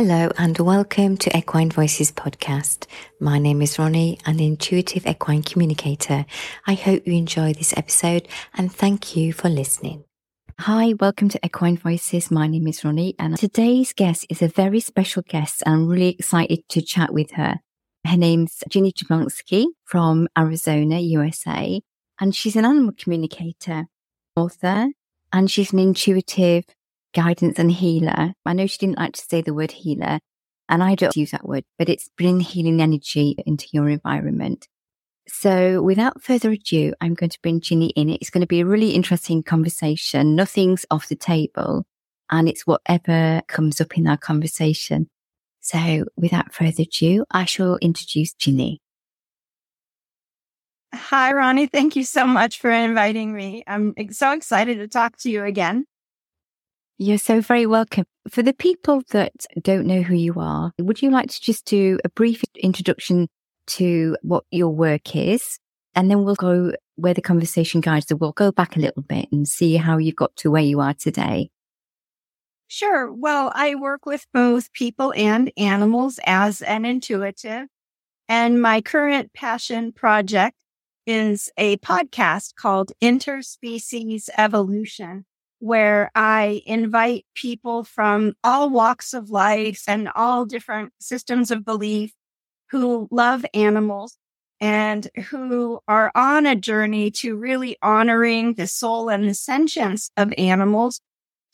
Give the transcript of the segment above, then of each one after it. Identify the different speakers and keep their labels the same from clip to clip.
Speaker 1: Hello and welcome to Equine Voices podcast. My name is Ronnie, an intuitive equine communicator. I hope you enjoy this episode and thank you for listening. Hi, welcome to Equine Voices. My name is Ronnie and today's guest is a very special guest and I'm really excited to chat with her. Her name's Ginny Jablonski from Arizona, USA, and she's an animal communicator, author, and she's an intuitive guidance and healer. I know she didn't like to say the word healer, and I don't use that word, but it's bringing healing energy into your environment. So without further ado, I'm going to bring Ginny in. It's going to be a really interesting conversation. Nothing's off the table and it's whatever comes up in our conversation. So without further ado, I shall introduce Ginny.
Speaker 2: Hi, Ronnie. Thank you so much for inviting me. I'm so excited to talk to you again.
Speaker 1: You're so very welcome. For the people that don't know who you are, would you like to just do a brief introduction to what your work is? And then we'll go where the conversation guides. So we'll go back a little bit and see how you got to where you are today.
Speaker 2: Sure. Well, I work with both people and animals as an intuitive. And my current passion project is a podcast called Interspecies Evolution where I invite people from all walks of life and all different systems of belief who love animals and who are on a journey to really honoring the soul and the sentience of animals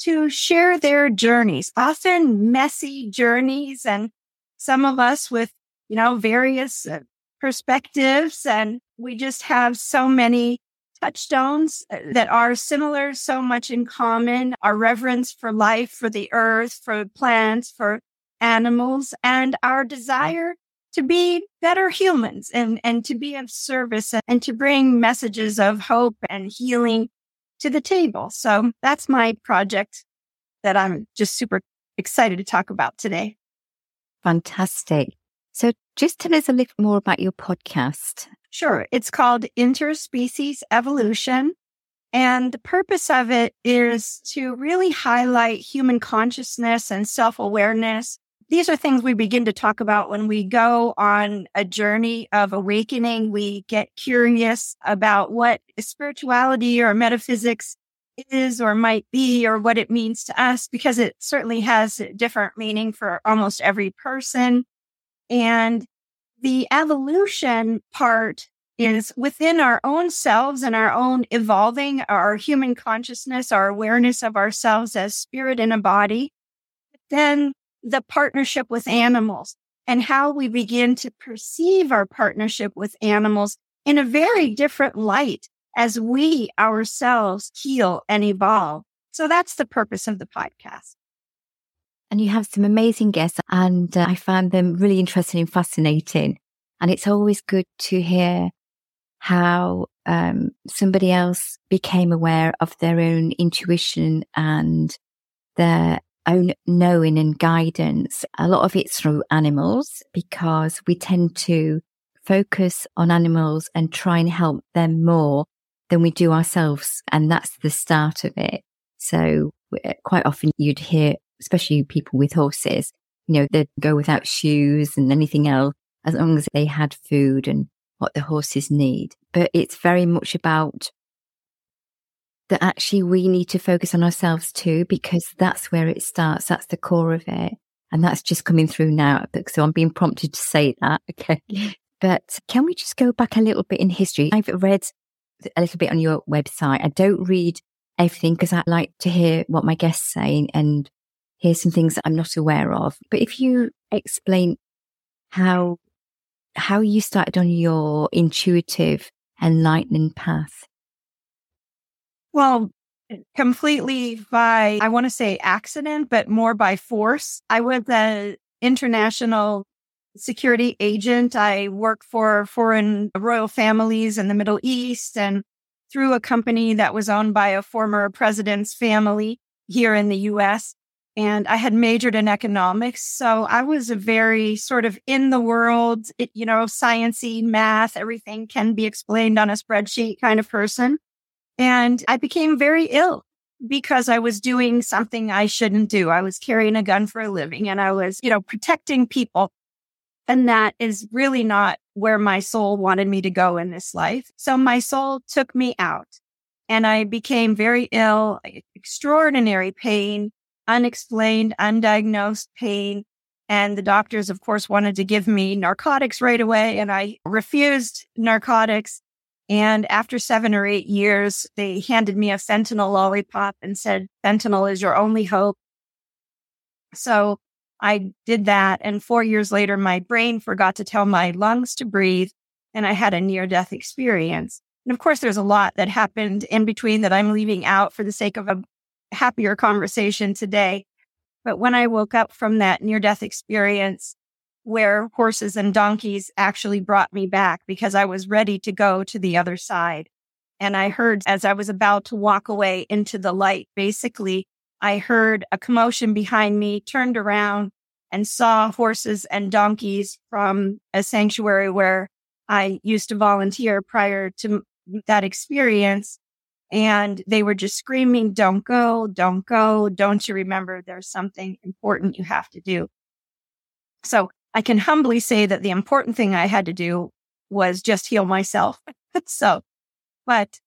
Speaker 2: to share their journeys, often messy journeys and some of us with, you know, various uh, perspectives. And we just have so many touchstones uh, that are similar, so much in common, our reverence for life, for the earth, for plants, for animals, and our desire to be better humans and, and to be of service and to bring messages of hope and healing to the table. So that's my project that I'm just super excited to talk about today.
Speaker 1: Fantastic. So just tell us a little more about your podcast
Speaker 2: Sure. It's called Interspecies Evolution. And the purpose of it is to really highlight human consciousness and self awareness. These are things we begin to talk about when we go on a journey of awakening. We get curious about what spirituality or metaphysics is or might be or what it means to us because it certainly has different meaning for almost every person. And the evolution part is within our own selves and our own evolving our human consciousness, our awareness of ourselves as spirit in a body. Then the partnership with animals and how we begin to perceive our partnership with animals in a very different light as we ourselves heal and evolve. So that's the purpose of the podcast.
Speaker 1: And you have some amazing guests, and uh, I find them really interesting and fascinating. And it's always good to hear how um, somebody else became aware of their own intuition and their own knowing and guidance. A lot of it's through animals because we tend to focus on animals and try and help them more than we do ourselves. And that's the start of it. So quite often you'd hear especially people with horses, you know, they'd go without shoes and anything else as long as they had food and what the horses need. But it's very much about that actually we need to focus on ourselves too, because that's where it starts. That's the core of it. And that's just coming through now. So I'm being prompted to say that. Okay. But can we just go back a little bit in history? I've read a little bit on your website. I don't read everything because I like to hear what my guests say and here's some things that I'm not aware of. But if you explain how how you started on your intuitive enlightening path.
Speaker 2: Well, completely by I want to say accident, but more by force. I was an international security agent. I worked for foreign royal families in the Middle East and through a company that was owned by a former president's family here in the US and I had majored in economics. So I was a very sort of in the world, you know, sciency, math, everything can be explained on a spreadsheet kind of person. And I became very ill, because I was doing something I shouldn't do. I was carrying a gun for a living and I was, you know, protecting people. And that is really not where my soul wanted me to go in this life. So my soul took me out and I became very ill, extraordinary pain, unexplained, undiagnosed pain. And the doctors, of course, wanted to give me narcotics right away. And I refused narcotics. And after seven or eight years, they handed me a fentanyl lollipop and said, fentanyl is your only hope. So I did that. And four years later, my brain forgot to tell my lungs to breathe. And I had a near death experience. And of course, there's a lot that happened in between that I'm leaving out for the sake of a happier conversation today. But when I woke up from that near death experience, where horses and donkeys actually brought me back because I was ready to go to the other side. And I heard as I was about to walk away into the light, basically, I heard a commotion behind me, turned around and saw horses and donkeys from a sanctuary where I used to volunteer prior to that experience. And they were just screaming, don't go, don't go. Don't you remember there's something important you have to do? So I can humbly say that the important thing I had to do was just heal myself. so, but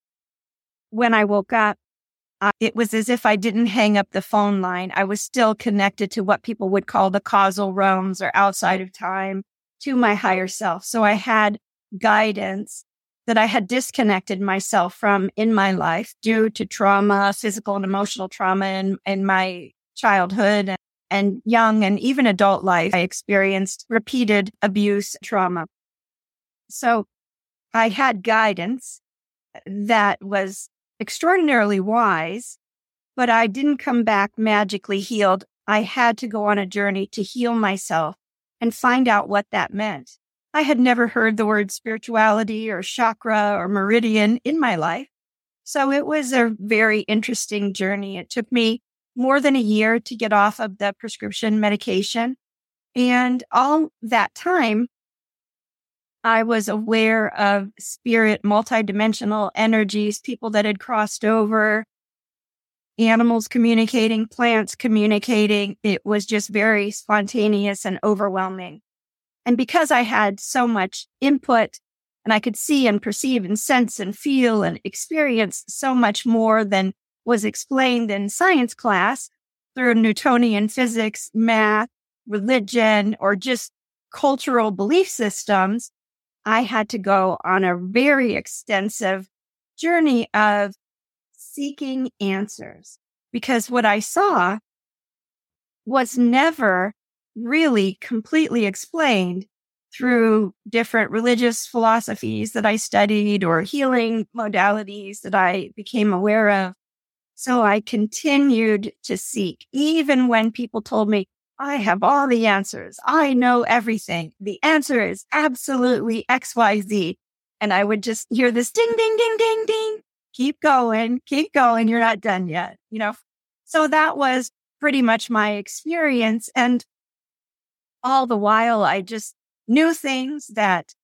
Speaker 2: when I woke up, uh, it was as if I didn't hang up the phone line. I was still connected to what people would call the causal realms or outside of time to my higher self. So I had guidance that I had disconnected myself from in my life due to trauma, physical and emotional trauma in, in my childhood and, and young and even adult life. I experienced repeated abuse trauma. So I had guidance that was extraordinarily wise, but I didn't come back magically healed. I had to go on a journey to heal myself and find out what that meant. I had never heard the word spirituality or chakra or meridian in my life. So it was a very interesting journey. It took me more than a year to get off of the prescription medication. And all that time, I was aware of spirit, multidimensional energies, people that had crossed over, animals communicating, plants communicating. It was just very spontaneous and overwhelming. And because I had so much input and I could see and perceive and sense and feel and experience so much more than was explained in science class through Newtonian physics, math, religion, or just cultural belief systems, I had to go on a very extensive journey of seeking answers. Because what I saw was never really completely explained through different religious philosophies that I studied or healing modalities that I became aware of. So I continued to seek, even when people told me, I have all the answers. I know everything. The answer is absolutely XYZ. And I would just hear this ding, ding, ding, ding, ding. Keep going, keep going. You're not done yet. You know, so that was pretty much my experience. And all the while, I just knew things that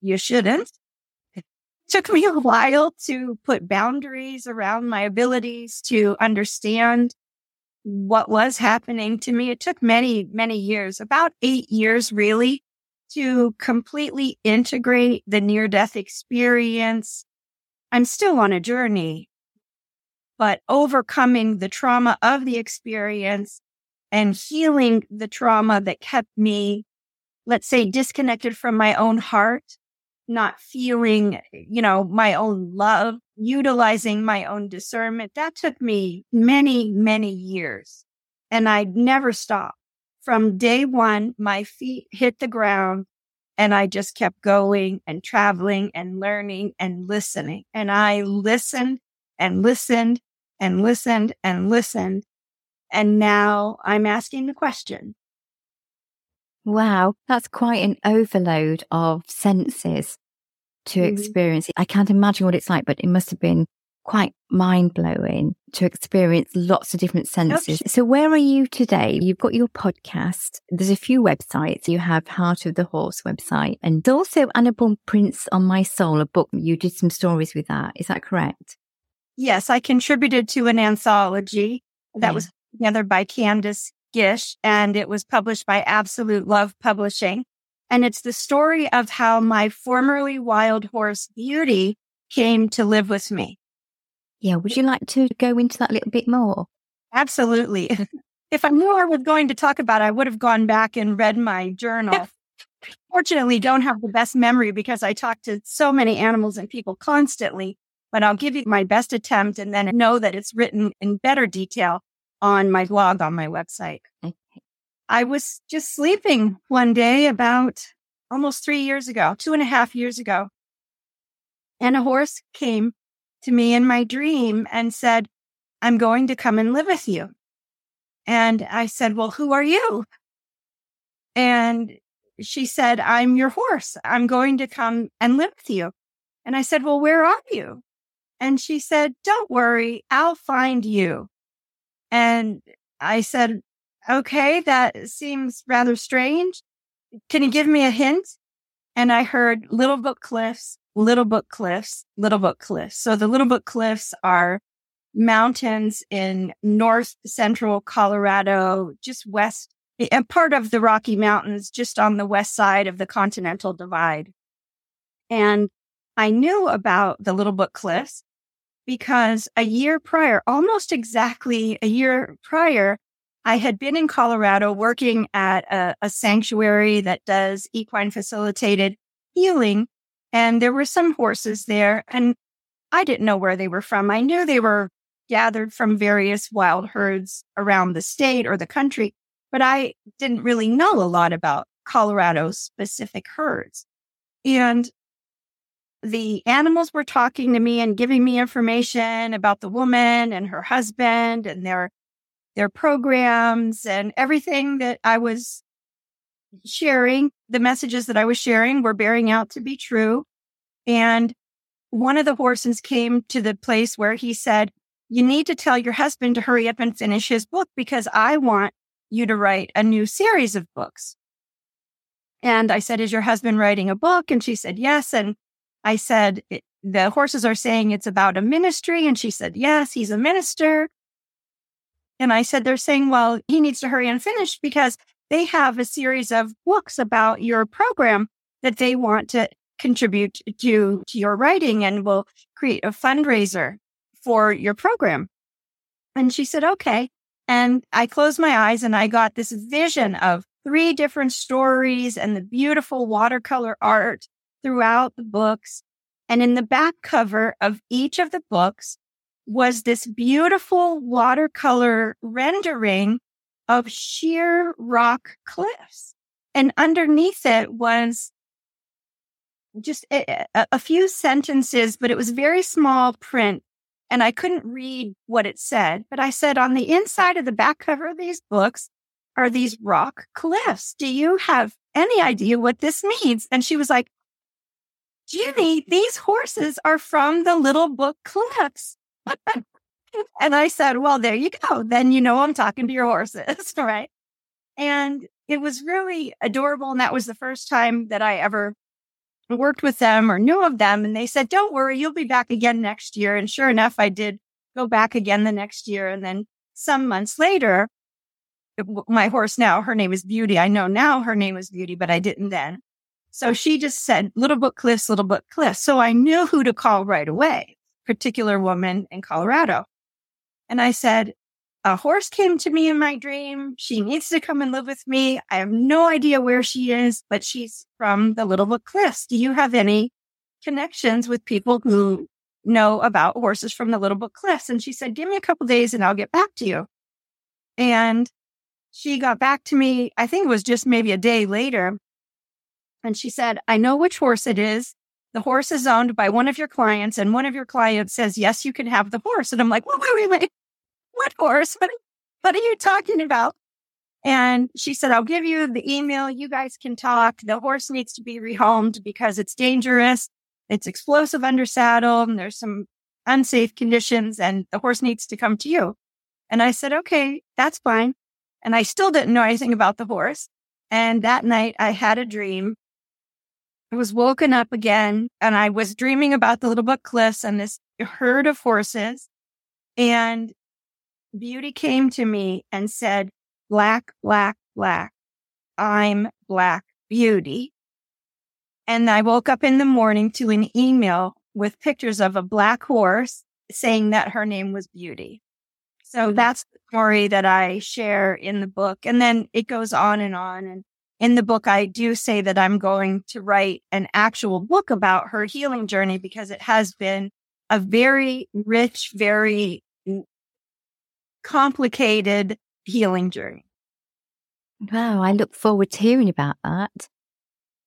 Speaker 2: you shouldn't. It took me a while to put boundaries around my abilities to understand what was happening to me. It took many, many years, about eight years really, to completely integrate the near death experience. I'm still on a journey, but overcoming the trauma of the experience and healing the trauma that kept me, let's say, disconnected from my own heart, not feeling, you know, my own love, utilizing my own discernment. That took me many, many years and I never stopped. From day one, my feet hit the ground and I just kept going and traveling and learning and listening. And I listened and listened and listened and listened and now I'm asking the question.
Speaker 1: Wow, that's quite an overload of senses to mm-hmm. experience. I can't imagine what it's like, but it must have been quite mind blowing to experience lots of different senses. Okay. So where are you today? You've got your podcast. There's a few websites. You have Heart of the Horse website and also Annabelle Prince on My Soul, a book. You did some stories with that. Is that correct?
Speaker 2: Yes, I contributed to an anthology that yeah. was together by Candace Gish and it was published by Absolute Love Publishing. And it's the story of how my formerly wild horse Beauty came to live with me.
Speaker 1: Yeah. Would you like to go into that a little bit more?
Speaker 2: Absolutely. if I knew I was going to talk about it, I would have gone back and read my journal. Fortunately, don't have the best memory because I talk to so many animals and people constantly, but I'll give you my best attempt and then know that it's written in better detail on my blog on my website. Okay. I was just sleeping one day about almost three years ago, two and a half years ago. And a horse came to me in my dream and said, I'm going to come and live with you. And I said, Well, who are you? And she said, I'm your horse. I'm going to come and live with you. And I said, Well, where are you? And she said, Don't worry, I'll find you. And I said, Okay, that seems rather strange. Can you give me a hint? And I heard Little Book Cliffs, Little Book Cliffs, Little Book Cliffs. So the Little Book Cliffs are mountains in north central Colorado, just west and part of the Rocky Mountains, just on the west side of the Continental Divide. And I knew about the Little Book Cliffs because a year prior, almost exactly a year prior, I had been in Colorado working at a, a sanctuary that does equine facilitated healing. And there were some horses there and I didn't know where they were from. I knew they were gathered from various wild herds around the state or the country, but I didn't really know a lot about Colorado specific herds. And the animals were talking to me and giving me information about the woman and her husband and their their programs and everything that I was sharing, the messages that I was sharing were bearing out to be true. And one of the horses came to the place where he said, you need to tell your husband to hurry up and finish his book because I want you to write a new series of books. And I said, is your husband writing a book? And she said, yes. And I said, the horses are saying it's about a ministry. And she said, yes, he's a minister. And I said, they're saying, well, he needs to hurry and finish because they have a series of books about your program that they want to contribute to, to your writing and will create a fundraiser for your program. And she said, okay. And I closed my eyes and I got this vision of three different stories and the beautiful watercolor art throughout the books. And in the back cover of each of the books was this beautiful watercolor rendering of sheer rock cliffs. And underneath it was just a, a, few sentences, but it was very small print and I couldn't read what it said, but I said on the inside of the back cover of these books are these rock cliffs. Do you have any idea what this means? And she was like, Ginny, these horses are from the little book cliffs. and I said, well, there you go. Then you know I'm talking to your horses, right? And it was really adorable. And that was the first time that I ever worked with them or knew of them. And they said, don't worry, you'll be back again next year. And sure enough, I did go back again the next year. And then some months later, my horse now, her name is Beauty. I know now her name was Beauty, but I didn't then. So she just said, Little Book Cliffs, Little Book Cliffs. So I knew who to call right away, particular woman in Colorado. And I said, a horse came to me in my dream. She needs to come and live with me. I have no idea where she is, but she's from the Little Book Cliffs. Do you have any connections with people who know about horses from the Little Book Cliffs? And she said, give me a couple days and I'll get back to you. And she got back to me. I think it was just maybe a day later. And she said, I know which horse it is. The horse is owned by one of your clients and one of your clients says, yes, you can have the horse. And I'm like, wait, wait, wait, wait what horse? What, what are you talking about? And she said, I'll give you the email. You guys can talk. The horse needs to be rehomed because it's dangerous. It's explosive under saddle and there's some unsafe conditions and the horse needs to come to you. And I said, okay, that's fine. And I still didn't know anything about the horse. And that night I had a dream I was woken up again and I was dreaming about the little book cliffs and this herd of horses. And beauty came to me and said, black, black, black. I'm black beauty. And I woke up in the morning to an email with pictures of a black horse saying that her name was beauty. So that's the story that I share in the book. And then it goes on and on. And in the book, I do say that I'm going to write an actual book about her healing journey because it has been a very rich, very complicated healing journey.
Speaker 1: Wow, I look forward to hearing about that.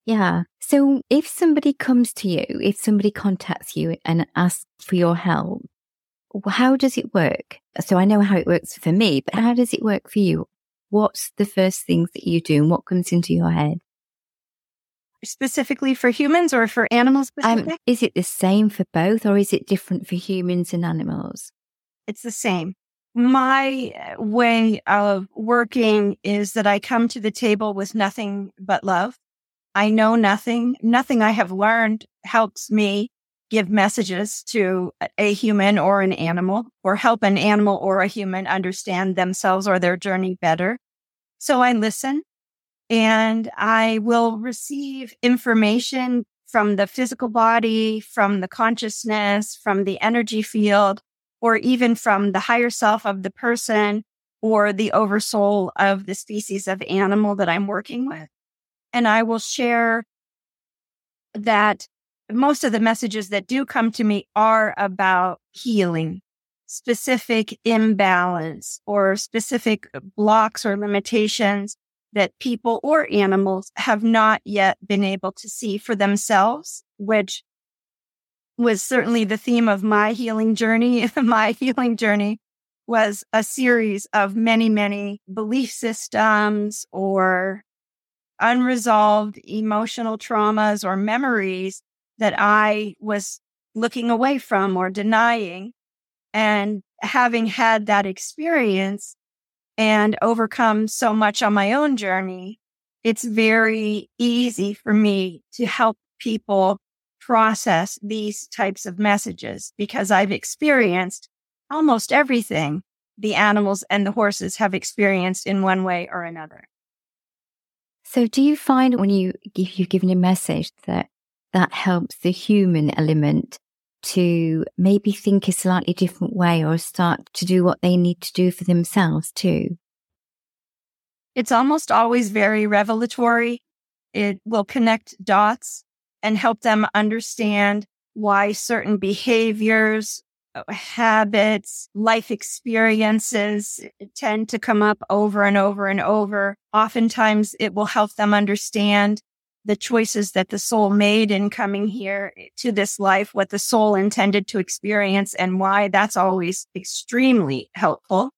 Speaker 1: Yeah. So if somebody comes to you, if somebody contacts you and asks for your help, how does it work? So I know how it works for me, but how does it work for you? What's the first things that you do and what comes into your head?
Speaker 2: Specifically for humans or for animals? Um,
Speaker 1: is it the same for both or is it different for humans and animals?
Speaker 2: It's the same. My uh, way of working is that I come to the table with nothing but love. I know nothing. Nothing I have learned helps me give messages to a human or an animal or help an animal or a human understand themselves or their journey better. So I listen and I will receive information from the physical body, from the consciousness, from the energy field, or even from the higher self of the person or the oversoul of the species of animal that I'm working with. And I will share that most of the messages that do come to me are about healing, specific imbalance or specific blocks or limitations that people or animals have not yet been able to see for themselves, which was certainly the theme of my healing journey. my healing journey was a series of many, many belief systems or unresolved emotional traumas or memories that I was looking away from or denying. And having had that experience and overcome so much on my own journey, it's very easy for me to help people process these types of messages because I've experienced almost everything the animals and the horses have experienced in one way or another.
Speaker 1: So, do you find when you you've given a message that that helps the human element to maybe think a slightly different way or start to do what they need to do for themselves too.
Speaker 2: It's almost always very revelatory. It will connect dots and help them understand why certain behaviors, uh, habits, life experiences tend to come up over and over and over. Oftentimes it will help them understand the choices that the soul made in coming here eh, to this life, what the soul intended to experience and why that's always extremely helpful.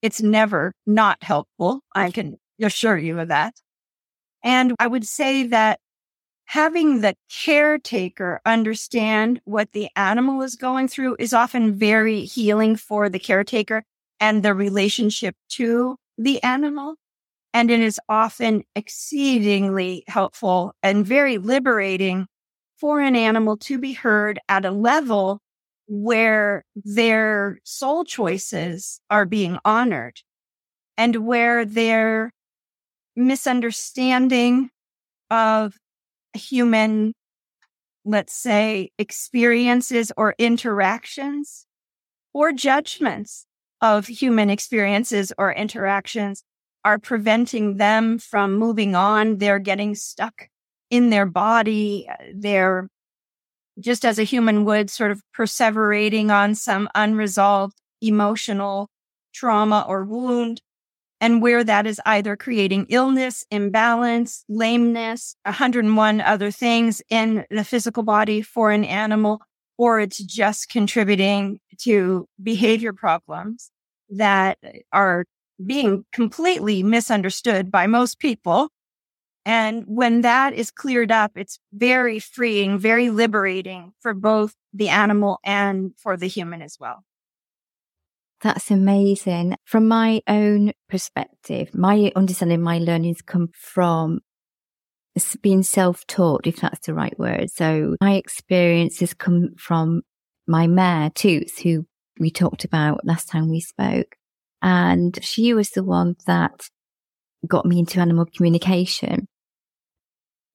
Speaker 2: It's never not helpful. I can assure you of that. And I would say that having the caretaker understand what the animal is going through is often very healing for the caretaker and the relationship to the animal. And it is often exceedingly helpful and very liberating for an animal to be heard at a level where their soul choices are being honored and where their misunderstanding of human, let's say, experiences or interactions or judgments of human experiences or interactions are preventing them from moving on. They're getting stuck in their body. They're just as a human would sort of perseverating on some unresolved emotional trauma or wound. And where that is either creating illness, imbalance, lameness, 101 other things in the physical body for an animal, or it's just contributing to behavior problems that are being completely misunderstood by most people. And when that is cleared up, it's very freeing, very liberating for both the animal and for the human as well.
Speaker 1: That's amazing. From my own perspective, my understanding, my learnings come from being self-taught, if that's the right word. So my experiences come from my mare, Toots, who we talked about last time we spoke. And she was the one that got me into animal communication.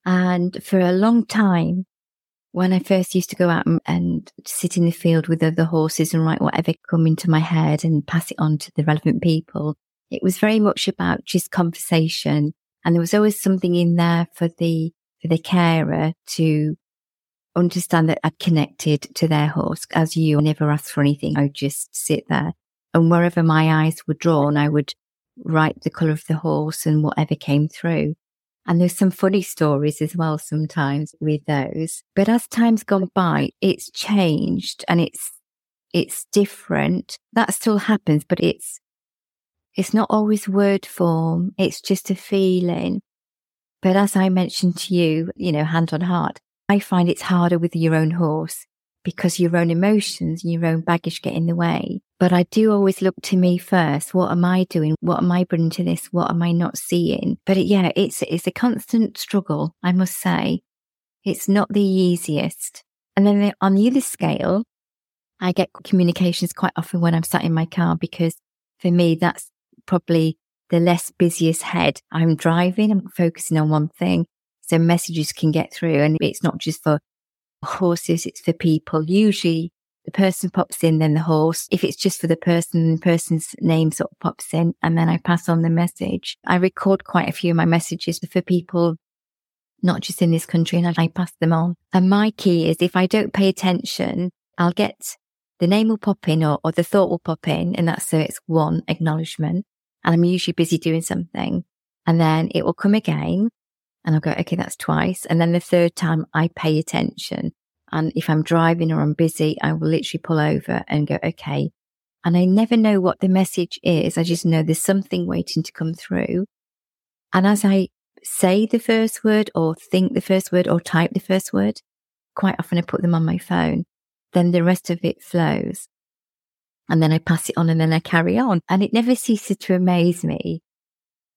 Speaker 1: And for a long time, when I first used to go out and, and sit in the field with other horses and write whatever come into my head and pass it on to the relevant people, it was very much about just conversation. And there was always something in there for the, for the carer to understand that I'd connected to their horse. As you I never asked for anything. I would just sit there and wherever my eyes were drawn, I would write the colour of the horse and whatever came through. And there's some funny stories as well sometimes with those. But as time's gone by, it's changed and it's, it's different. That still happens, but it's, it's not always word form. It's just a feeling. But as I mentioned to you, you know, hand on heart, I find it's harder with your own horse because your own emotions and your own baggage get in the way. But I do always look to me first. What am I doing? What am I bringing to this? What am I not seeing? But it, yeah, it's, it's a constant struggle, I must say. It's not the easiest. And then on the other scale, I get communications quite often when I'm sat in my car because for me, that's probably the less busiest head. I'm driving, I'm focusing on one thing. So messages can get through and it's not just for horses, it's for people. Usually the person pops in, then the horse. If it's just for the person, the person's name sort of pops in and then I pass on the message. I record quite a few of my messages for people, not just in this country and I pass them on. And my key is if I don't pay attention, I'll get the name will pop in or, or the thought will pop in. And that's so it's one acknowledgement and I'm usually busy doing something and then it will come again and I'll go, okay, that's twice. And then the third time I pay attention. And if I'm driving or I'm busy, I will literally pull over and go, okay. And I never know what the message is. I just know there's something waiting to come through. And as I say the first word or think the first word or type the first word, quite often I put them on my phone. Then the rest of it flows. And then I pass it on and then I carry on. And it never ceases to amaze me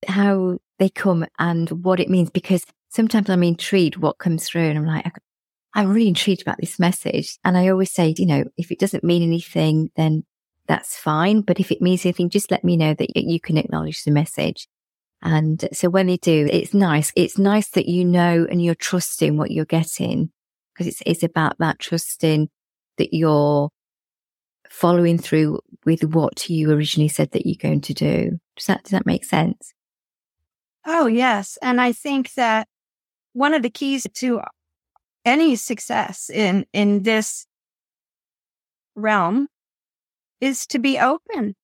Speaker 1: how they come and what it means because sometimes I'm intrigued what comes through and I'm like, I'm really intrigued about this message. And I always say, you know, if it doesn't mean anything, then that's fine. But if it means anything, just let me know that you can acknowledge the message. And so when they do, it's nice. It's nice that you know and you're trusting what you're getting because it's, it's about that trusting that you're following through with what you originally said that you're going to do. Does that, does that make sense?
Speaker 2: Oh, yes. And I think that one of the keys to any success in, in this realm is to be open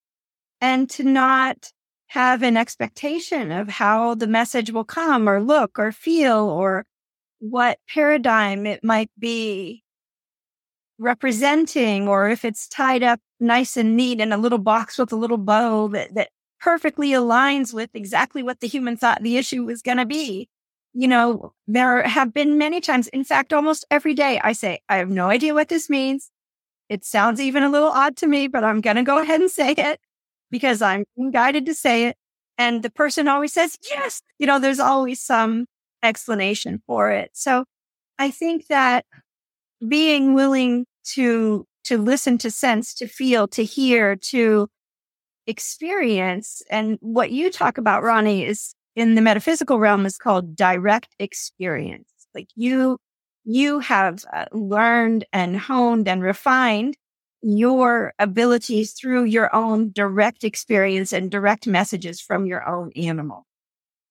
Speaker 2: and to not have an expectation of how the message will come or look or feel or what paradigm it might be representing or if it's tied up nice and neat in a little box with a little bow that, that perfectly aligns with exactly what the human thought the issue was going to be. You know, there have been many times, in fact, almost every day I say, I have no idea what this means. It sounds even a little odd to me, but I'm going to go ahead and say it because I'm guided to say it. And the person always says, yes, you know, there's always some explanation for it. So I think that being willing to, to listen, to sense, to feel, to hear, to experience. And what you talk about, Ronnie, is in the metaphysical realm is called direct experience. Like you, you have uh, learned and honed and refined your abilities through your own direct experience and direct messages from your own animal.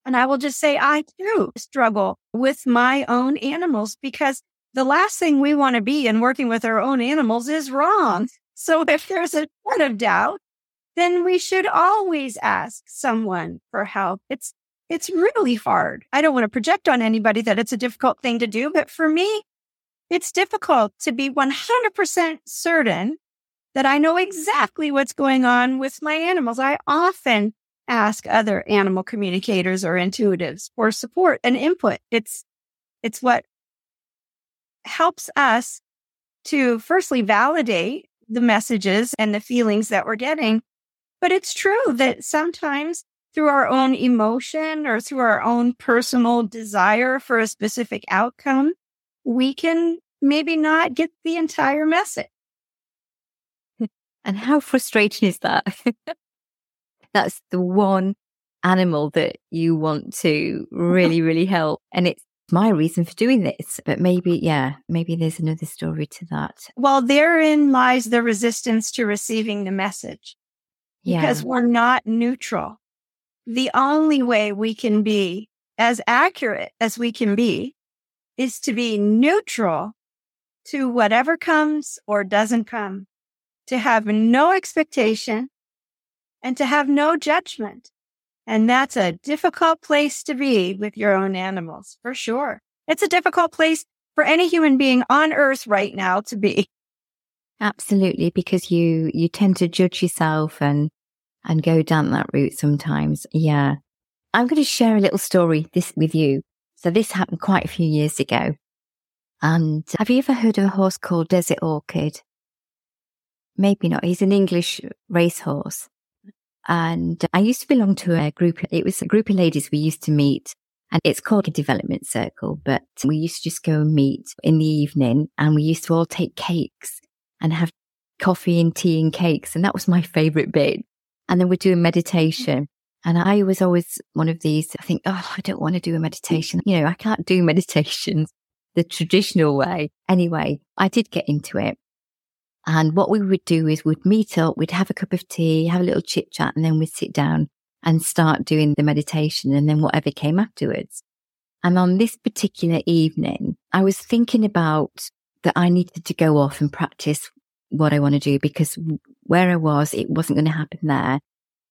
Speaker 2: And I will just say, I do struggle with my own animals because the last thing we want to be in working with our own animals is wrong. So if there's a bit of doubt, then we should always ask someone for help. It's, it's really hard. I don't want to project on anybody that it's a difficult thing to do, but for me, it's difficult to be 100% certain that I know exactly what's going on with my animals. I often ask other animal communicators or intuitives for support and input. It's, it's what helps us to firstly validate the messages and the feelings that we're getting but it's true that sometimes through our own emotion or through our own personal desire for a specific outcome, we can maybe not get the entire message.
Speaker 1: And how frustrating is that? That's the one animal that you want to really, really help. And it's my reason for doing this. But maybe, yeah, maybe there's another story to that.
Speaker 2: Well, therein lies the resistance to receiving the message. Yeah. Because we're not neutral. The only way we can be as accurate as we can be is to be neutral to whatever comes or doesn't come, to have no expectation and to have no judgment. And that's a difficult place to be with your own animals, for sure. It's a difficult place for any human being on earth right now to be.
Speaker 1: Absolutely, because you, you tend to judge yourself and, and go down that route sometimes. Yeah. I'm going to share a little story this with you. So this happened quite a few years ago. And have you ever heard of a horse called Desert Orchid? Maybe not. He's an English racehorse. And I used to belong to a group. It was a group of ladies we used to meet and it's called a development circle, but we used to just go and meet in the evening and we used to all take cakes and have coffee and tea and cakes. And that was my favorite bit. And then we're doing mm-hmm. meditation. And I was always one of these, I think, oh, I don't want to do a meditation. You know, I can't do meditations the traditional way. Anyway, I did get into it. And what we would do is we'd meet up, we'd have a cup of tea, have a little chit chat, and then we'd sit down and start doing the meditation and then whatever came afterwards. And on this particular evening, I was thinking about that I needed to go off and practice what I want to do because where I was, it wasn't going to happen there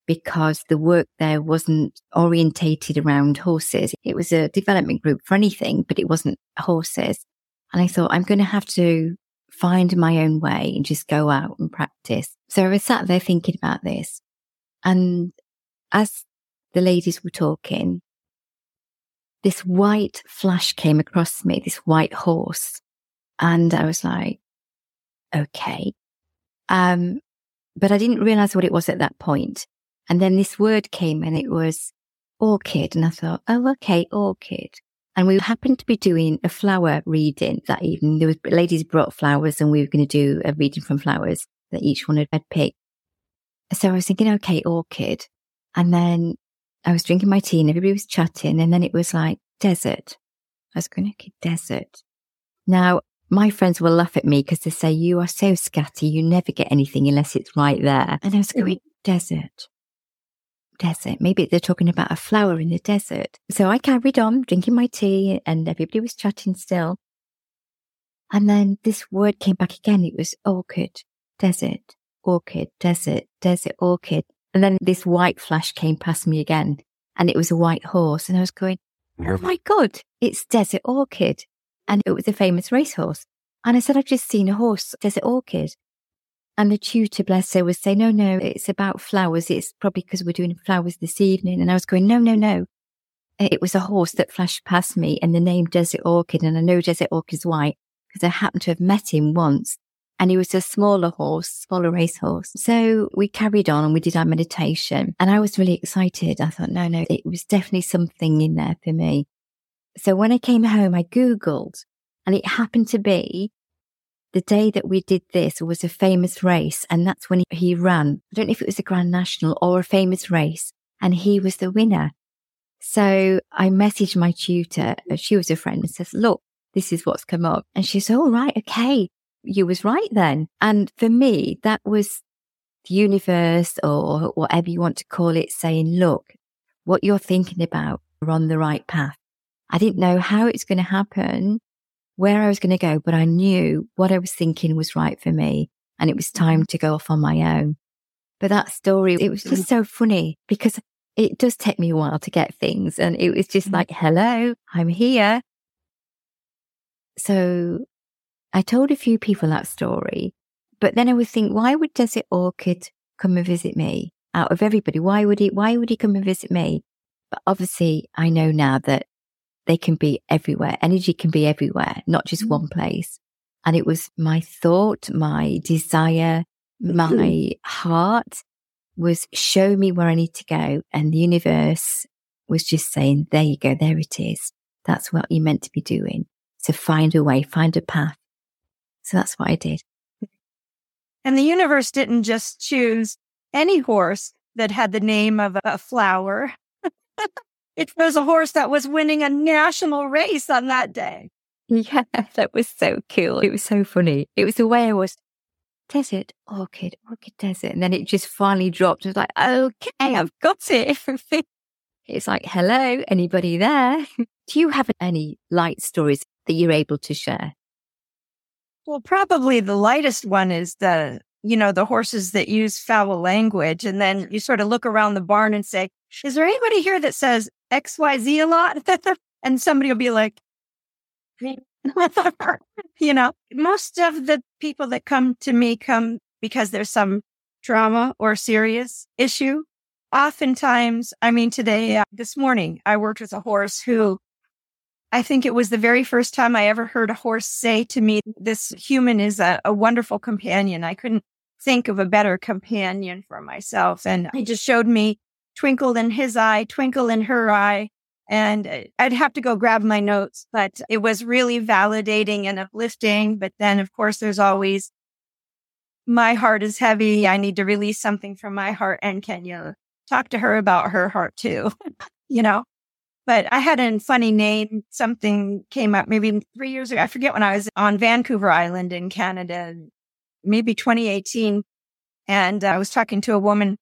Speaker 1: because the work there wasn't orientated around horses. It was a development group for anything, but it wasn't horses. And I thought I'm going to have to find my own way and just go out and practice. So I was sat there thinking about this. And as the ladies were talking, this white flash came across me, this white horse. And I was like, okay. Um, but I didn't realize what it was at that point. And then this word came and it was orchid. And I thought, oh, okay, orchid. And we happened to be doing a flower reading that evening. There was ladies brought flowers and we were going to do a reading from flowers that each one had picked. So I was thinking, okay, orchid. And then I was drinking my tea and everybody was chatting. And then it was like desert. I was going, okay, desert. Now, my friends will laugh at me because they say, you are so scatty. You never get anything unless it's right there. And I was going, desert desert. Maybe they're talking about a flower in the desert. So I carried on drinking my tea and everybody was chatting still. And then this word came back again. It was orchid, desert, orchid, desert, desert, orchid. And then this white flash came past me again and it was a white horse. And I was going, Oh my God, it's desert orchid. And it was a famous racehorse. And I said, I've just seen a horse, desert orchid. And the tutor, bless her, was saying, no, no, it's about flowers. It's probably because we're doing flowers this evening. And I was going, no, no, no. It was a horse that flashed past me and the name Desert Orchid. And I know Desert Orchid's white because I happened to have met him once. And he was a smaller horse, smaller racehorse. So we carried on and we did our meditation. And I was really excited. I thought, no, no, it was definitely something in there for me. So when I came home, I Googled and it happened to be the day that we did this was a famous race, and that's when he ran. I don't know if it was a Grand National or a famous race, and he was the winner. So I messaged my tutor. She was a friend and says, look, this is what's come up. And she said, all right, okay. You was right then. And for me, that was the universe or whatever you want to call it saying, look, what you're thinking about are on the right path. I didn't know how it's going to happen, where I was going to go, but I knew what I was thinking was right for me. And it was time mm-hmm. to go off on my own. But that story, it was just mm-hmm. so funny because it does take me a while to get things. And it was just mm-hmm. like, hello, I'm here. So I told a few people that story, but then I would think, why would Desert Orchid come and visit me out of everybody? Why would he, why would he come and visit me? But obviously I know now that they can be everywhere. Energy can be everywhere, not just mm. one place. And it was my thought, my desire, my heart was show me where I need to go. And the universe was just saying, there you go. There it is. That's what you're meant to be doing. So find a way, find a path. So that's what I did.
Speaker 2: And the universe didn't just choose any horse that had the name of a flower. it was a horse that was winning a national race on that day.
Speaker 1: Yeah, that was so cool. It was so funny. It was the way I was desert, orchid, orchid desert. And then it just finally dropped. I was like, okay, I've got it. it's like, hello, anybody there? Do you have any light stories that you're able to share?
Speaker 2: Well, probably the lightest one is the, you know, the horses that use foul language. And then you sort of look around the barn and say, is there anybody here that says XYZ a lot? and somebody will be like, you know, most of the people that come to me come because there's some trauma or serious issue. Oftentimes, I mean, today, uh, this morning, I worked with a horse who I think it was the very first time I ever heard a horse say to me, this human is a, a wonderful companion. I couldn't think of a better companion for myself. And he just showed me twinkle in his eye, twinkle in her eye, and uh, I'd have to go grab my notes, but it was really validating and uplifting. But then, of course, there's always my heart is heavy. I need to release something from my heart. And can you talk to her about her heart too? you know? But I had a funny name. Something came up maybe three years ago. I forget when I was on Vancouver Island in Canada, maybe 2018. And I was talking to a woman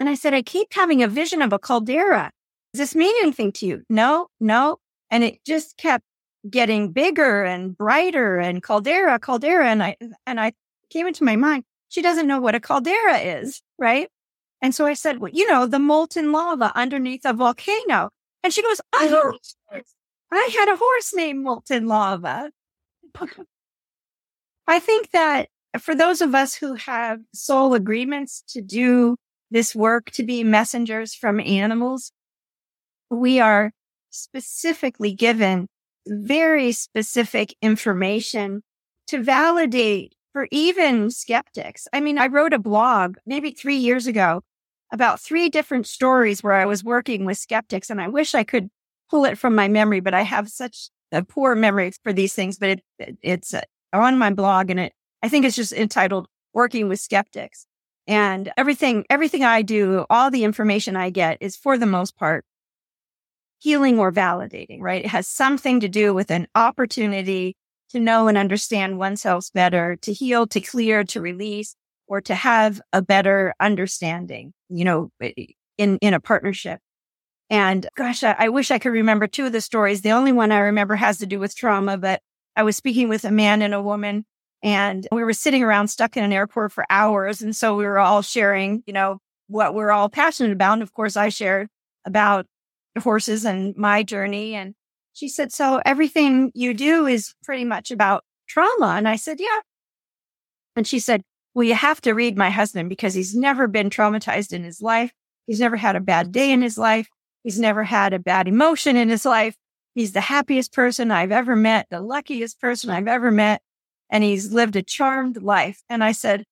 Speaker 2: and I said, I keep having a vision of a caldera. Does this mean anything to you? No, no. And it just kept getting bigger and brighter and caldera, caldera. And I, and I came into my mind, she doesn't know what a caldera is, right? And so I said, well, you know, the molten lava underneath a volcano. And she goes, I, oh. I had a horse named Molten Lava. I think that for those of us who have soul agreements to do this work, to be messengers from animals, we are specifically given very specific information to validate for even skeptics. I mean, I wrote a blog maybe three years ago about three different stories where I was working with skeptics, and I wish I could pull it from my memory, but I have such a poor memory for these things. But it, it, it's on my blog, and it I think it's just entitled "Working with Skeptics." And everything, everything I do, all the information I get is for the most part healing or validating, right? It has something to do with an opportunity to know and understand oneself better, to heal, to clear, to release, or to have a better understanding, you know, in, in a partnership. And gosh, I, I wish I could remember two of the stories. The only one I remember has to do with trauma, but I was speaking with a man and a woman and we were sitting around stuck in an airport for hours. And so we were all sharing, you know, what we're all passionate about. And of course, I shared about horses and my journey. And she said, so everything you do is pretty much about trauma. And I said, yeah. And she said, well, you have to read my husband because he's never been traumatized in his life. He's never had a bad day in his life. He's never had a bad emotion in his life. He's the happiest person I've ever met, the luckiest person I've ever met. And he's lived a charmed life. And I said,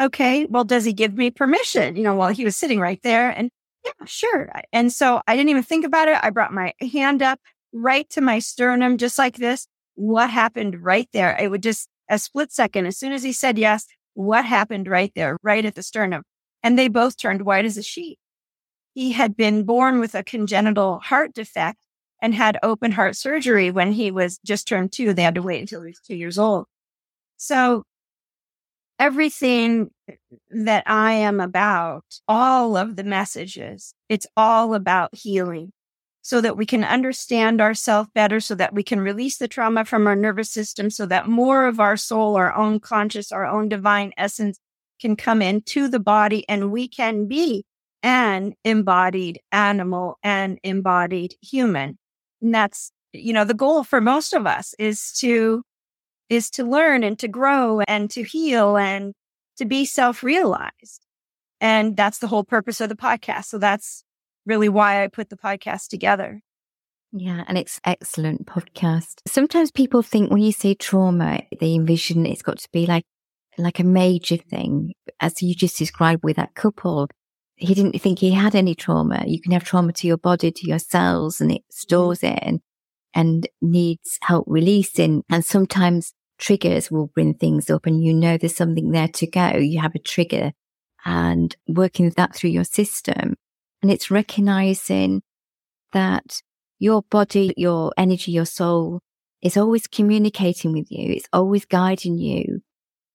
Speaker 2: okay, well, does he give me permission? You know, while he was sitting right there. And yeah, sure. And so I didn't even think about it. I brought my hand up right to my sternum, just like this. What happened right there? It would just a split second. As soon as he said yes, what happened right there, right at the sternum? And they both turned white as a sheet. He had been born with a congenital heart defect and had open heart surgery when he was just turned two. They had to wait until he was two years old. So everything that I am about, all of the messages, it's all about healing so that we can understand ourselves better, so that we can release the trauma from our nervous system, so that more of our soul, our own conscious, our own divine essence can come into the body and we can be an embodied animal and embodied human. And that's, you know, the goal for most of us is to is to learn and to grow and to heal and to be self realized. And that's the whole purpose of the podcast. So that's really why I put the podcast together.
Speaker 1: Yeah, and it's excellent podcast. Sometimes people think when you say trauma, they envision it's got to be like like a major thing, as you just described with that couple. he didn't think he had any trauma. You can have trauma to your body, to your cells, and it stores mm-hmm. it and, and needs help releasing. And sometimes triggers will bring things up and you know there's something there to go. You have a trigger and working that through your system. And it's recognizing that your body, your energy, your soul is always communicating with you. It's always guiding you.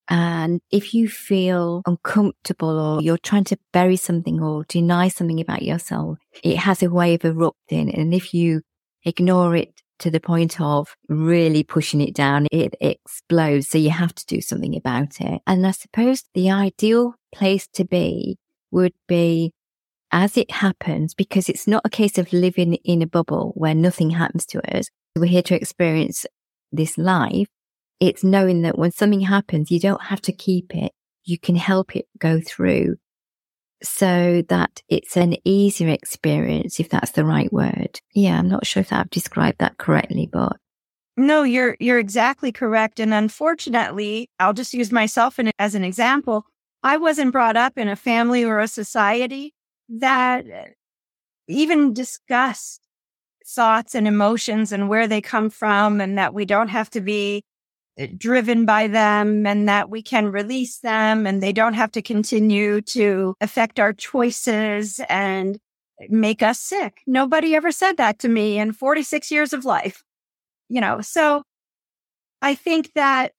Speaker 1: And if you feel uncomfortable or you're trying to bury something or deny something about yourself, it has a way of erupting. And if you ignore it to the point of really pushing it down, it explodes. So you have to do something about it. And I suppose the ideal place to be would be as it happens, because it's not a case of living in a bubble where nothing happens to us. We're here to experience this life. It's knowing that when something happens, you don't have to keep it. You can help it go through so that it's an easier experience, if that's the right word. Yeah, I'm not sure if I've described that correctly, but
Speaker 2: no, you're you're exactly correct. And unfortunately, I'll just use myself in, as an example. I wasn't brought up in a family or a society that even discussed thoughts and emotions and where they come from, and that we don't have to be eh, driven by them and that we can release them and they don't have to continue to affect our choices and make us sick. Nobody ever said that to me in 46 years of life. You know, so I think that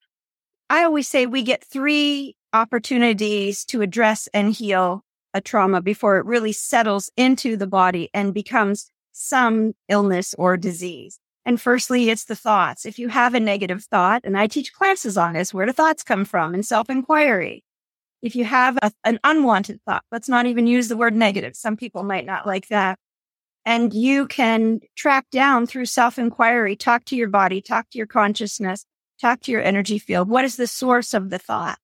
Speaker 2: I always say we get three opportunities to address and heal a trauma before it really settles into the body and becomes some illness or disease. And firstly, it's the thoughts. If you have a negative thought, and I teach classes on this, where do thoughts come from and self inquiry? If you have a, an unwanted thought, let's not even use the word negative. Some people might not like that. And you can track down through self inquiry, talk to your body, talk to your consciousness, talk to your energy field. What is the source of the thought?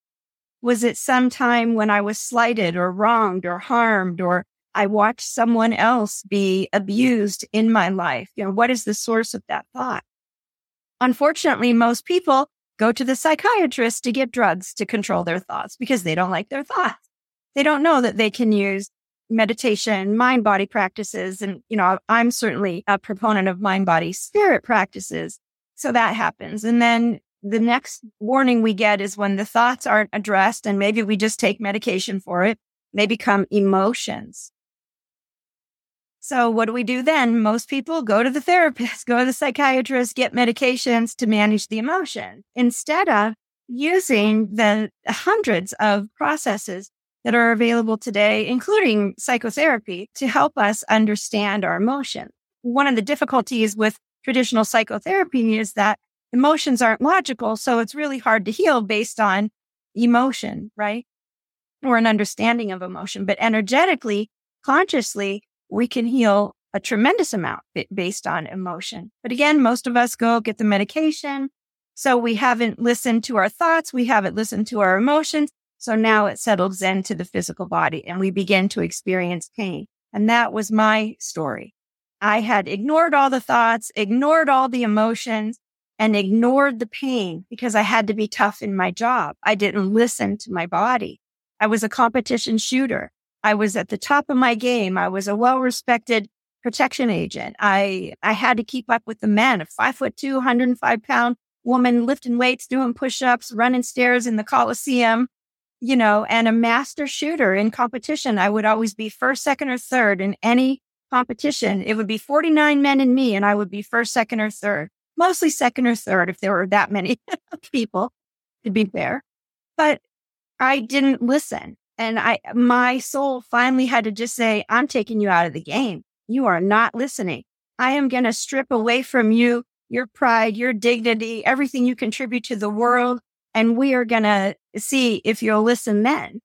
Speaker 2: Was it some time when I was slighted or wronged or harmed or I watched someone else be abused in my life? You know, what is the source of that thought? Unfortunately, most people go to the psychiatrist to get drugs to control their thoughts because they don't like their thoughts. They don't know that they can use meditation, mind body practices. And, you know, I'm certainly a proponent of mind body spirit practices. So that happens. And then the next warning we get is when the thoughts aren't addressed and maybe we just take medication for it, they become emotions. So what do we do then? Most people go to the therapist, go to the psychiatrist, get medications to manage the emotion instead of using the hundreds of processes that are available today, including psychotherapy to help us understand our emotion. One of the difficulties with traditional psychotherapy is that emotions aren't logical. So it's really hard to heal based on emotion, right? Or an understanding of emotion. But energetically, consciously, we can heal a tremendous amount based on emotion. But again, most of us go get the medication. So we haven't listened to our thoughts. We haven't listened to our emotions. So now it settles into the physical body and we begin to experience pain. And that was my story. I had ignored all the thoughts, ignored all the emotions, and ignored the pain because I had to be tough in my job. I didn't listen to my body. I was a competition shooter. I was at the top of my game. I was a well respected protection agent. I, I had to keep up with the men, a five foot two, 105 pound woman lifting weights, doing push ups, running stairs in the Coliseum, you know, and a master shooter in competition. I would always be first, second, or third in any competition. It would be 49 men and me, and I would be first, second, or third mostly second or third if there were that many people, to be fair. But I didn't listen. And I, my soul finally had to just say, I'm taking you out of the game. You are not listening. I am going to strip away from you your pride, your dignity, everything you contribute to the world. And we are going to see if you'll listen then.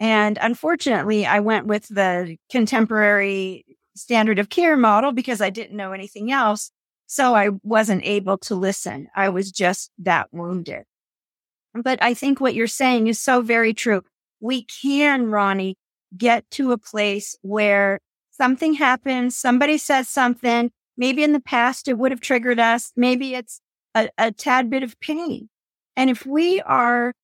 Speaker 2: And unfortunately, I went with the contemporary standard of care model because I didn't know anything else. So I wasn't able to listen. I was just that wounded. But I think what you're saying is so very true. We can, Ronnie, get to a place where something happens, somebody says something, maybe in the past it would have triggered us, maybe it's a, a tad bit of pain. And if we are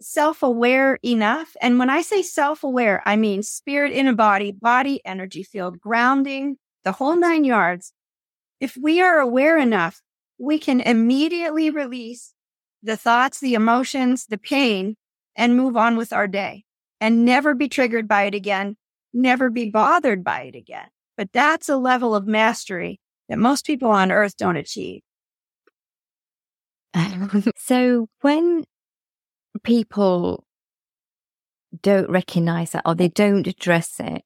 Speaker 2: self aware enough. And when I say self aware, I mean spirit in a body, body energy field, grounding, the whole nine yards. If we are aware enough, we can immediately release the thoughts, the emotions, the pain, and move on with our day and never be triggered by it again, never be bothered by it again. But that's a level of mastery that most people on earth don't achieve.
Speaker 1: so when people don't recognize that or they don't address it,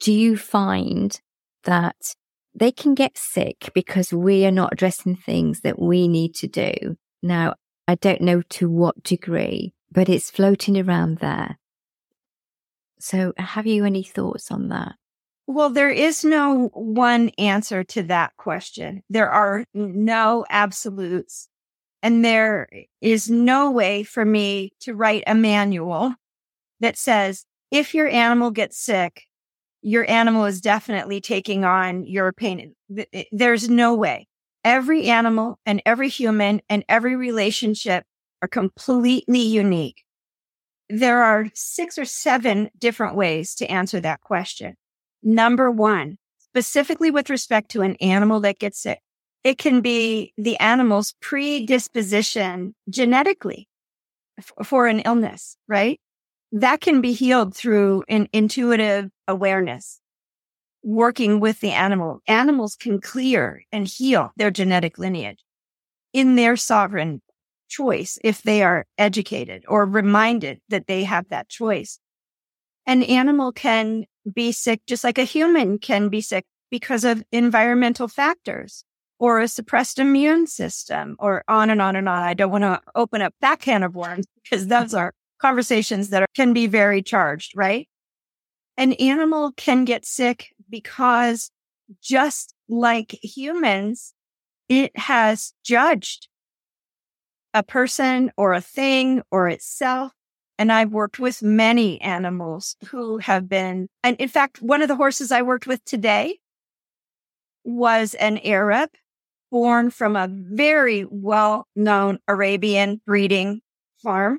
Speaker 1: do you find that they can get sick because we are not addressing things that we need to do? Now, I don't know to what degree, but it's floating around there. So, have you any thoughts on that?
Speaker 2: Well, there is no one answer to that question. There are no absolutes. And there is no way for me to write a manual that says if your animal gets sick, your animal is definitely taking on your pain. There's no way. Every animal and every human and every relationship are completely unique. There are six or seven different ways to answer that question. Number one, specifically with respect to an animal that gets sick, it can be the animal's predisposition genetically for an illness, right? That can be healed through an intuitive awareness, working with the animal. Animals can clear and heal their genetic lineage in their sovereign choice if they are educated or reminded that they have that choice. An animal can be sick just like a human can be sick because of environmental factors or a suppressed immune system or on and on and on. I don't want to open up that can of worms because those are conversations that are, can be very charged, right? An animal can get sick because just like humans, it has judged a person or a thing or itself. And I've worked with many animals who have been, and in fact, one of the horses I worked with today was an Arab born from a very well known Arabian breeding farm.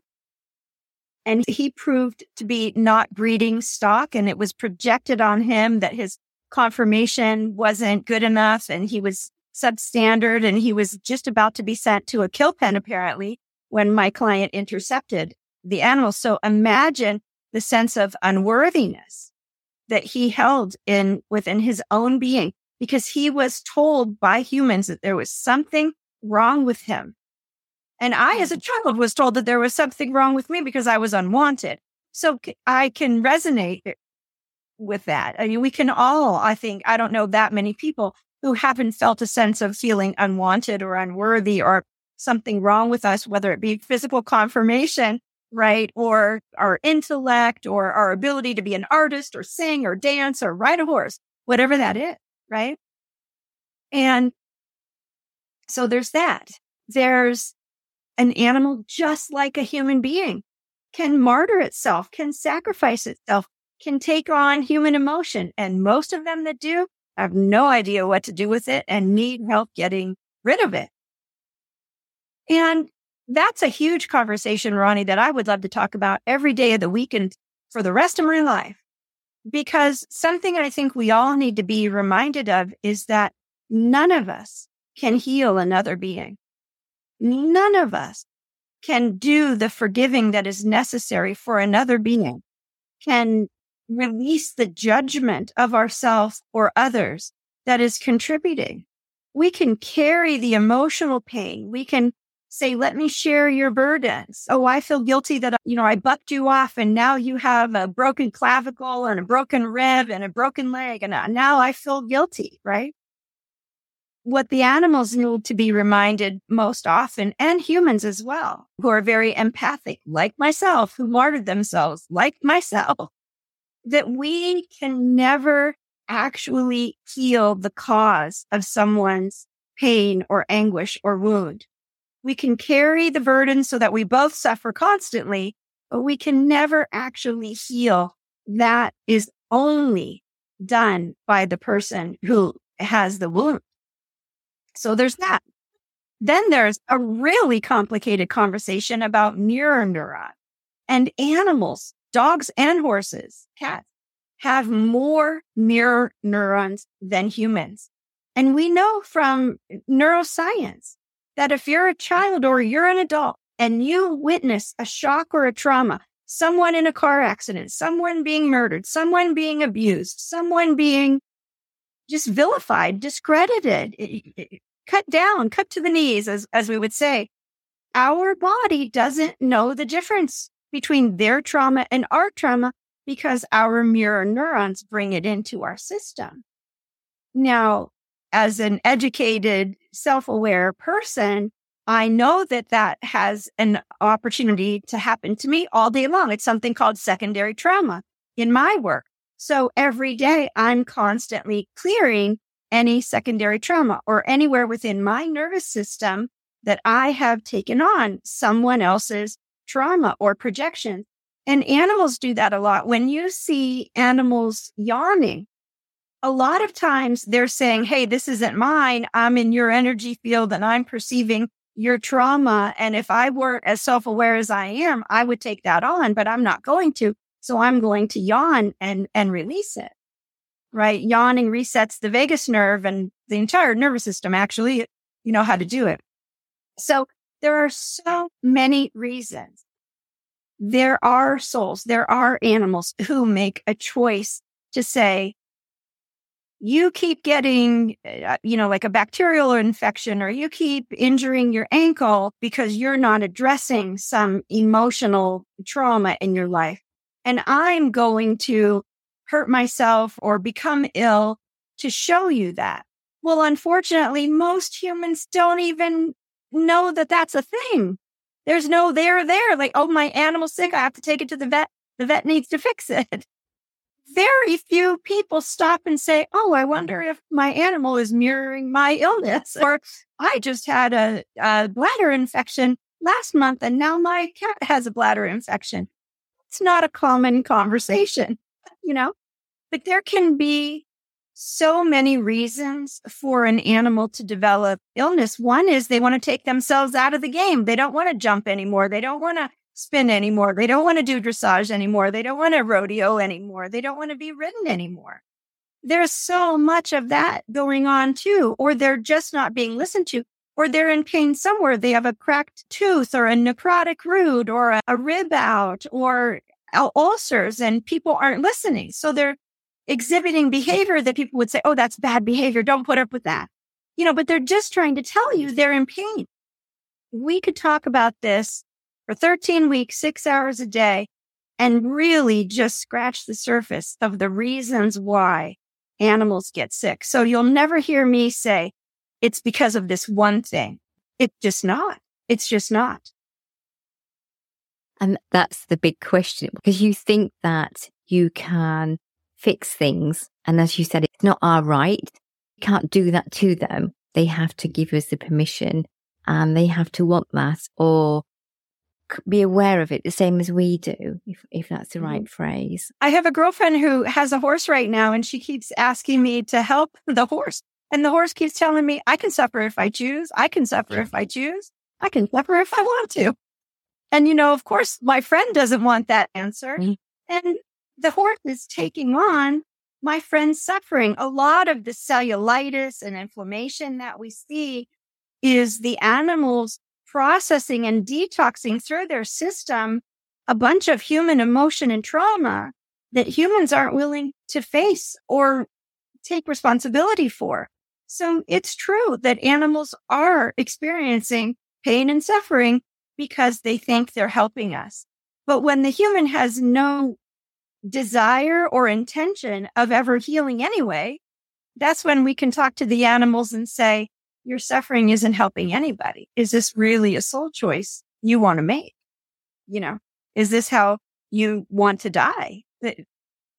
Speaker 2: And he proved to be not breeding stock. And it was projected on him that his conformation wasn't good enough and he was substandard and he was just about to be sent to a kill pen apparently when my client intercepted the animal. So imagine the sense of unworthiness that he held in within his own being because he was told by humans that there was something wrong with him. And I, as a mm-hmm. child, was told that there was something wrong with me because I was unwanted. So I can resonate with that. I mean, we can all, I think, I don't know that many people who haven't felt a sense of feeling unwanted or unworthy or something wrong with us, whether it be physical conformation, right? Or our intellect or our ability to be an artist or sing or dance or ride a horse, whatever that is, right? And so there's that. There's an animal just like a human being can martyr itself, can sacrifice itself, can take on human emotion. And most of them that do have no idea what to do with it and need help getting rid of it. And that's a huge conversation, Ronnie, that I would love to talk about every day of the week and for the rest of my life. Because something I think we all need to be reminded of is that none of us can heal another being. None of us can do the forgiving that is necessary for another being, can release the judgment of ourselves or others that is contributing. We can carry the emotional pain. We can say, let me share your burdens. Oh, I feel guilty that, you know, I bucked you off and now you have a broken clavicle and a broken rib and a broken leg. And uh, now I feel guilty, right? What the animals need to be reminded most often and humans as well, who are very empathic, like myself, who martyred themselves, like myself, that we can never actually heal the cause of someone's pain or anguish or wound. We can carry the burden so that we both suffer constantly, but we can never actually heal. That is only done by the person who has the wound. So there's that. Then there's a really complicated conversation about mirror neuron and animals, dogs and horses, cats have more mirror neurons than humans. And we know from neuroscience that if you're a child or you're an adult and you witness a shock or a trauma, someone in a car accident, someone being murdered, someone being abused, someone being just vilified, discredited, cut down, cut to the knees, as, as we would say, our body doesn't know the difference between their trauma and our trauma because our mirror neurons bring it into our system. Now, as an educated, self-aware person, I know that that has an opportunity to happen to me all day long. It's something called secondary trauma in my work. So every day I'm constantly clearing any secondary trauma or anywhere within my nervous system that I have taken on someone else's trauma or projection. And animals do that a lot. When you see animals yawning, a lot of times they're saying, Hey, this isn't mine. I'm in your energy field and I'm perceiving your trauma. And if I weren't as self aware as I am, I would take that on, but I'm not going to. So I'm going to yawn and, and release it. Right. Yawning resets the vagus nerve and the entire nervous system. Actually, you know how to do it. So there are so many reasons there are souls, there are animals who make a choice to say, you keep getting, uh, you know, like a bacterial infection or you keep injuring your ankle because you're not addressing some emotional trauma in your life. And I'm going to hurt myself or become ill to show you that. Well, unfortunately, most humans don't even know that that's a thing. There's no there there. Like, oh, my animal's sick. I have to take it to the vet. The vet needs to fix it. Very few people stop and say, Oh, I wonder if my animal is mirroring my illness. Or I just had a, a bladder infection last month and now my cat has a bladder infection. It's not a common conversation, you know, but there can be so many reasons for an animal to develop illness. One is they want to take themselves out of the game. They don't want to jump anymore. They don't want to spin anymore. They don't want to do dressage anymore. They don't want to rodeo anymore. They don't want to be ridden anymore. There's so much of that going on too, or they're just not being listened to, or they're in pain somewhere. They have a cracked tooth or a necrotic root or a, a rib out or ulcers and people aren't listening. So they're exhibiting behavior that people would say, Oh, that's bad behavior. Don't put up with that. You know, but they're just trying to tell you they're in pain. We could talk about this for 13 weeks, six hours a day and really just scratch the surface of the reasons why animals get sick. So you'll never hear me say it's because of this one thing. It's just not. It's just not.
Speaker 1: And that's the big question because you think that you can fix things. And as you said, it's not our right. We can't do that to them. They have to give us the permission and they have to want that or be aware of it the same as we do, if, if that's the right mm-hmm. phrase.
Speaker 2: I have a girlfriend who has a horse right now and she keeps asking me to help the horse. And the horse keeps telling me, I can suffer if I choose. I can suffer if I choose. I can suffer if I want to. And, you know, of course, my friend doesn't want that answer. Mm-hmm. And the horse is taking on my friend's suffering. A lot of the cellulitis and inflammation that we see is the animals processing and detoxing through their system a bunch of human emotion and trauma that humans aren't willing to face or take responsibility for. So it's true that animals are experiencing pain and suffering because they think they're helping us. But when the human has no desire or intention of ever healing anyway, that's when we can talk to the animals and say, your suffering isn't helping anybody. Is this really a soul choice you want to make? You know, is this how you want to die? It,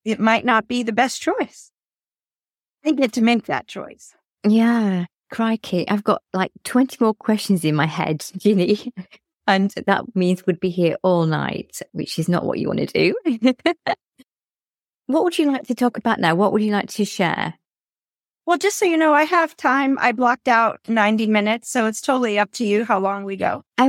Speaker 2: it might not be the best choice. I get to make that choice.
Speaker 1: Yeah. Crikey. I've got like 20 more questions in my head, Ginny. and that means we'd be here all night, which is not what you want to do. What would you like to talk about now? What would you like to share?
Speaker 2: Well, just so you know, I have time. I blocked out 90 minutes, so it's totally up to you how long we go.
Speaker 1: Oh,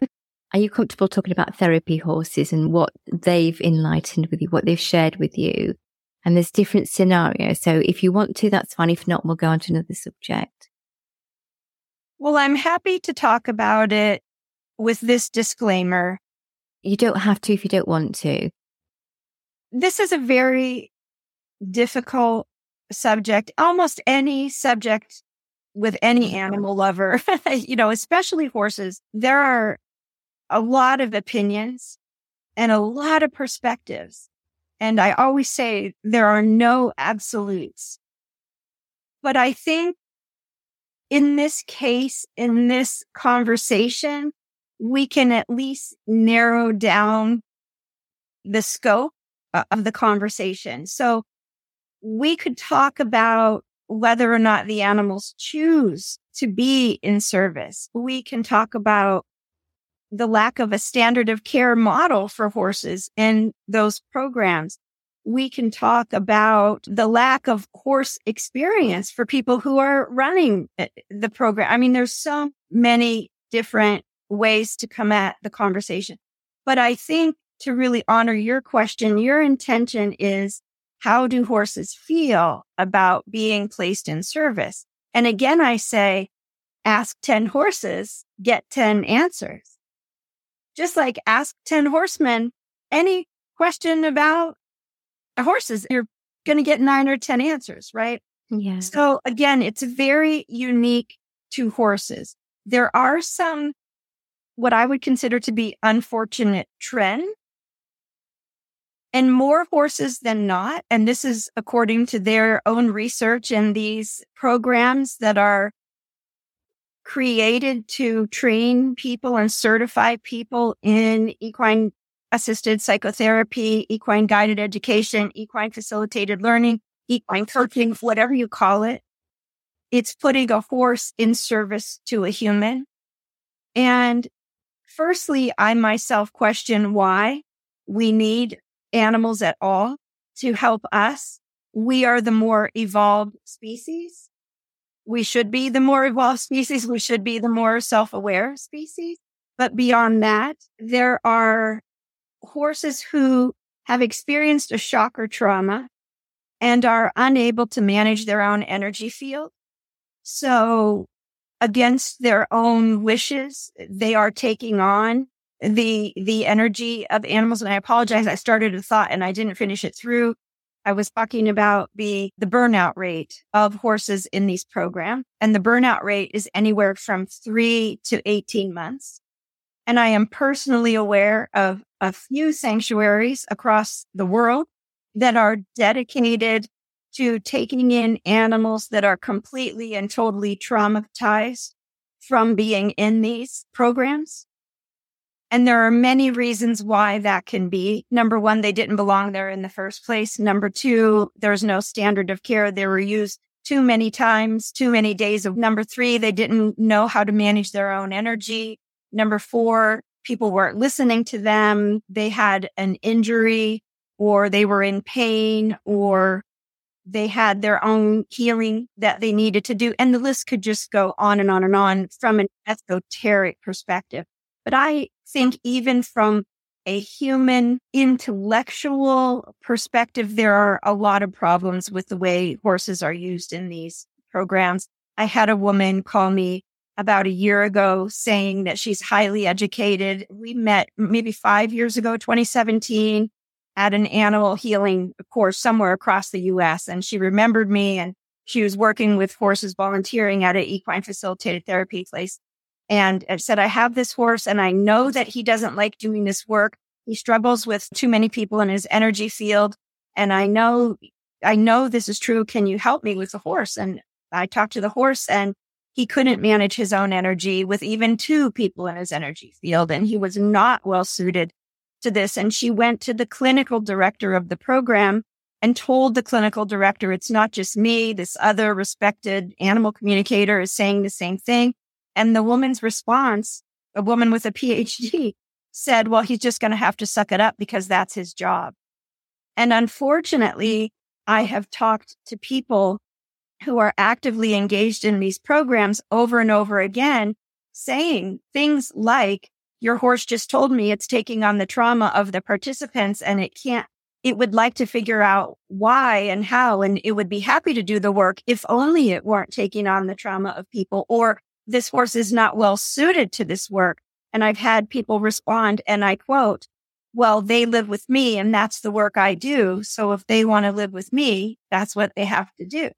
Speaker 1: are you comfortable talking about therapy horses and what they've enlightened with you, what they've shared with you? And there's different scenarios. So if you want to, that's fine. If not, we'll go on to another subject.
Speaker 2: Well, I'm happy to talk about it with this disclaimer.
Speaker 1: You don't have to if you don't want to.
Speaker 2: This is a very difficult subject. Almost any subject with any animal lover, you know, especially horses, there are a lot of opinions and a lot of perspectives. And I always say there are no absolutes. But I think in this case, in this conversation, we can at least narrow down the scope uh, of the conversation. So we could talk about whether or not the animals choose to be in service. We can talk about the lack of a standard of care model for horses in those programs. We can talk about the lack of horse experience for people who are running eh, the program. I mean, there's so many different ways to come at the conversation. But I think to really honor your question, your intention is how do horses feel about being placed in service? And again, I say, ask 10 horses, get 10 answers just like ask 10 horsemen any question about horses. You're going to get nine or 10 answers, right?
Speaker 1: Yeah.
Speaker 2: So again, it's very unique to horses. There are some what I would consider to be unfortunate trend and more horses than not. And this is according to their own research and these programs that are created to train people and certify people in equine assisted psychotherapy, equine guided education, equine facilitated learning, equine coaching, whatever you call it. It's putting a horse in service to a human. And firstly, I myself question why we need animals at all to help us. We are the more evolved species we should be the more evolved species. We should be the more self-aware species. But beyond that, there are horses who have experienced a shock or trauma and are unable to manage their own energy field. So against their own wishes, they are taking on the, the energy of animals. And I apologize. I started a thought and I didn't finish it through. I was talking about the, the burnout rate of horses in these programs. And the burnout rate is anywhere from three to 18 months. And I am personally aware of a few sanctuaries across the world that are dedicated to taking in animals that are completely and totally traumatized from being in these programs. And there are many reasons why that can be. Number one, they didn't belong there in the first place. Number two, there's no standard of care. They were used too many times, too many days of number three. They didn't know how to manage their own energy. Number four, people weren't listening to them. They had an injury or they were in pain or they had their own healing that they needed to do. And the list could just go on and on and on from an esoteric perspective. But I think even from a human intellectual perspective, there are a lot of problems with the way horses are used in these programs. I had a woman call me about a year ago saying that she's highly educated. We met maybe five years ago, 2017 at an animal healing course somewhere across the US. And she remembered me and she was working with horses volunteering at an equine facilitated therapy place and said, I have this horse and I know that he doesn't like doing this work. He struggles with too many people in his energy field. And I know, I know this is true. Can you help me with the horse? And I talked to the horse and he couldn't manage his own energy with even two people in his energy field. And he was not well suited to this. And she went to the clinical director of the program and told the clinical director, it's not just me. This other respected animal communicator is saying the same thing. And the woman's response, a woman with a PhD, said, well, he's just going to have to suck it up because that's his job. And unfortunately, I have talked to people who are actively engaged in these programs over and over again, saying things like, your horse just told me it's taking on the trauma of the participants and it can't, it would like to figure out why and how, and it would be happy to do the work if only it weren't taking on the trauma of people or this horse is not well suited to this work. And I've had people respond and I quote, well, they live with me and that's the work I do. So if they want to live with me, that's what they have to do.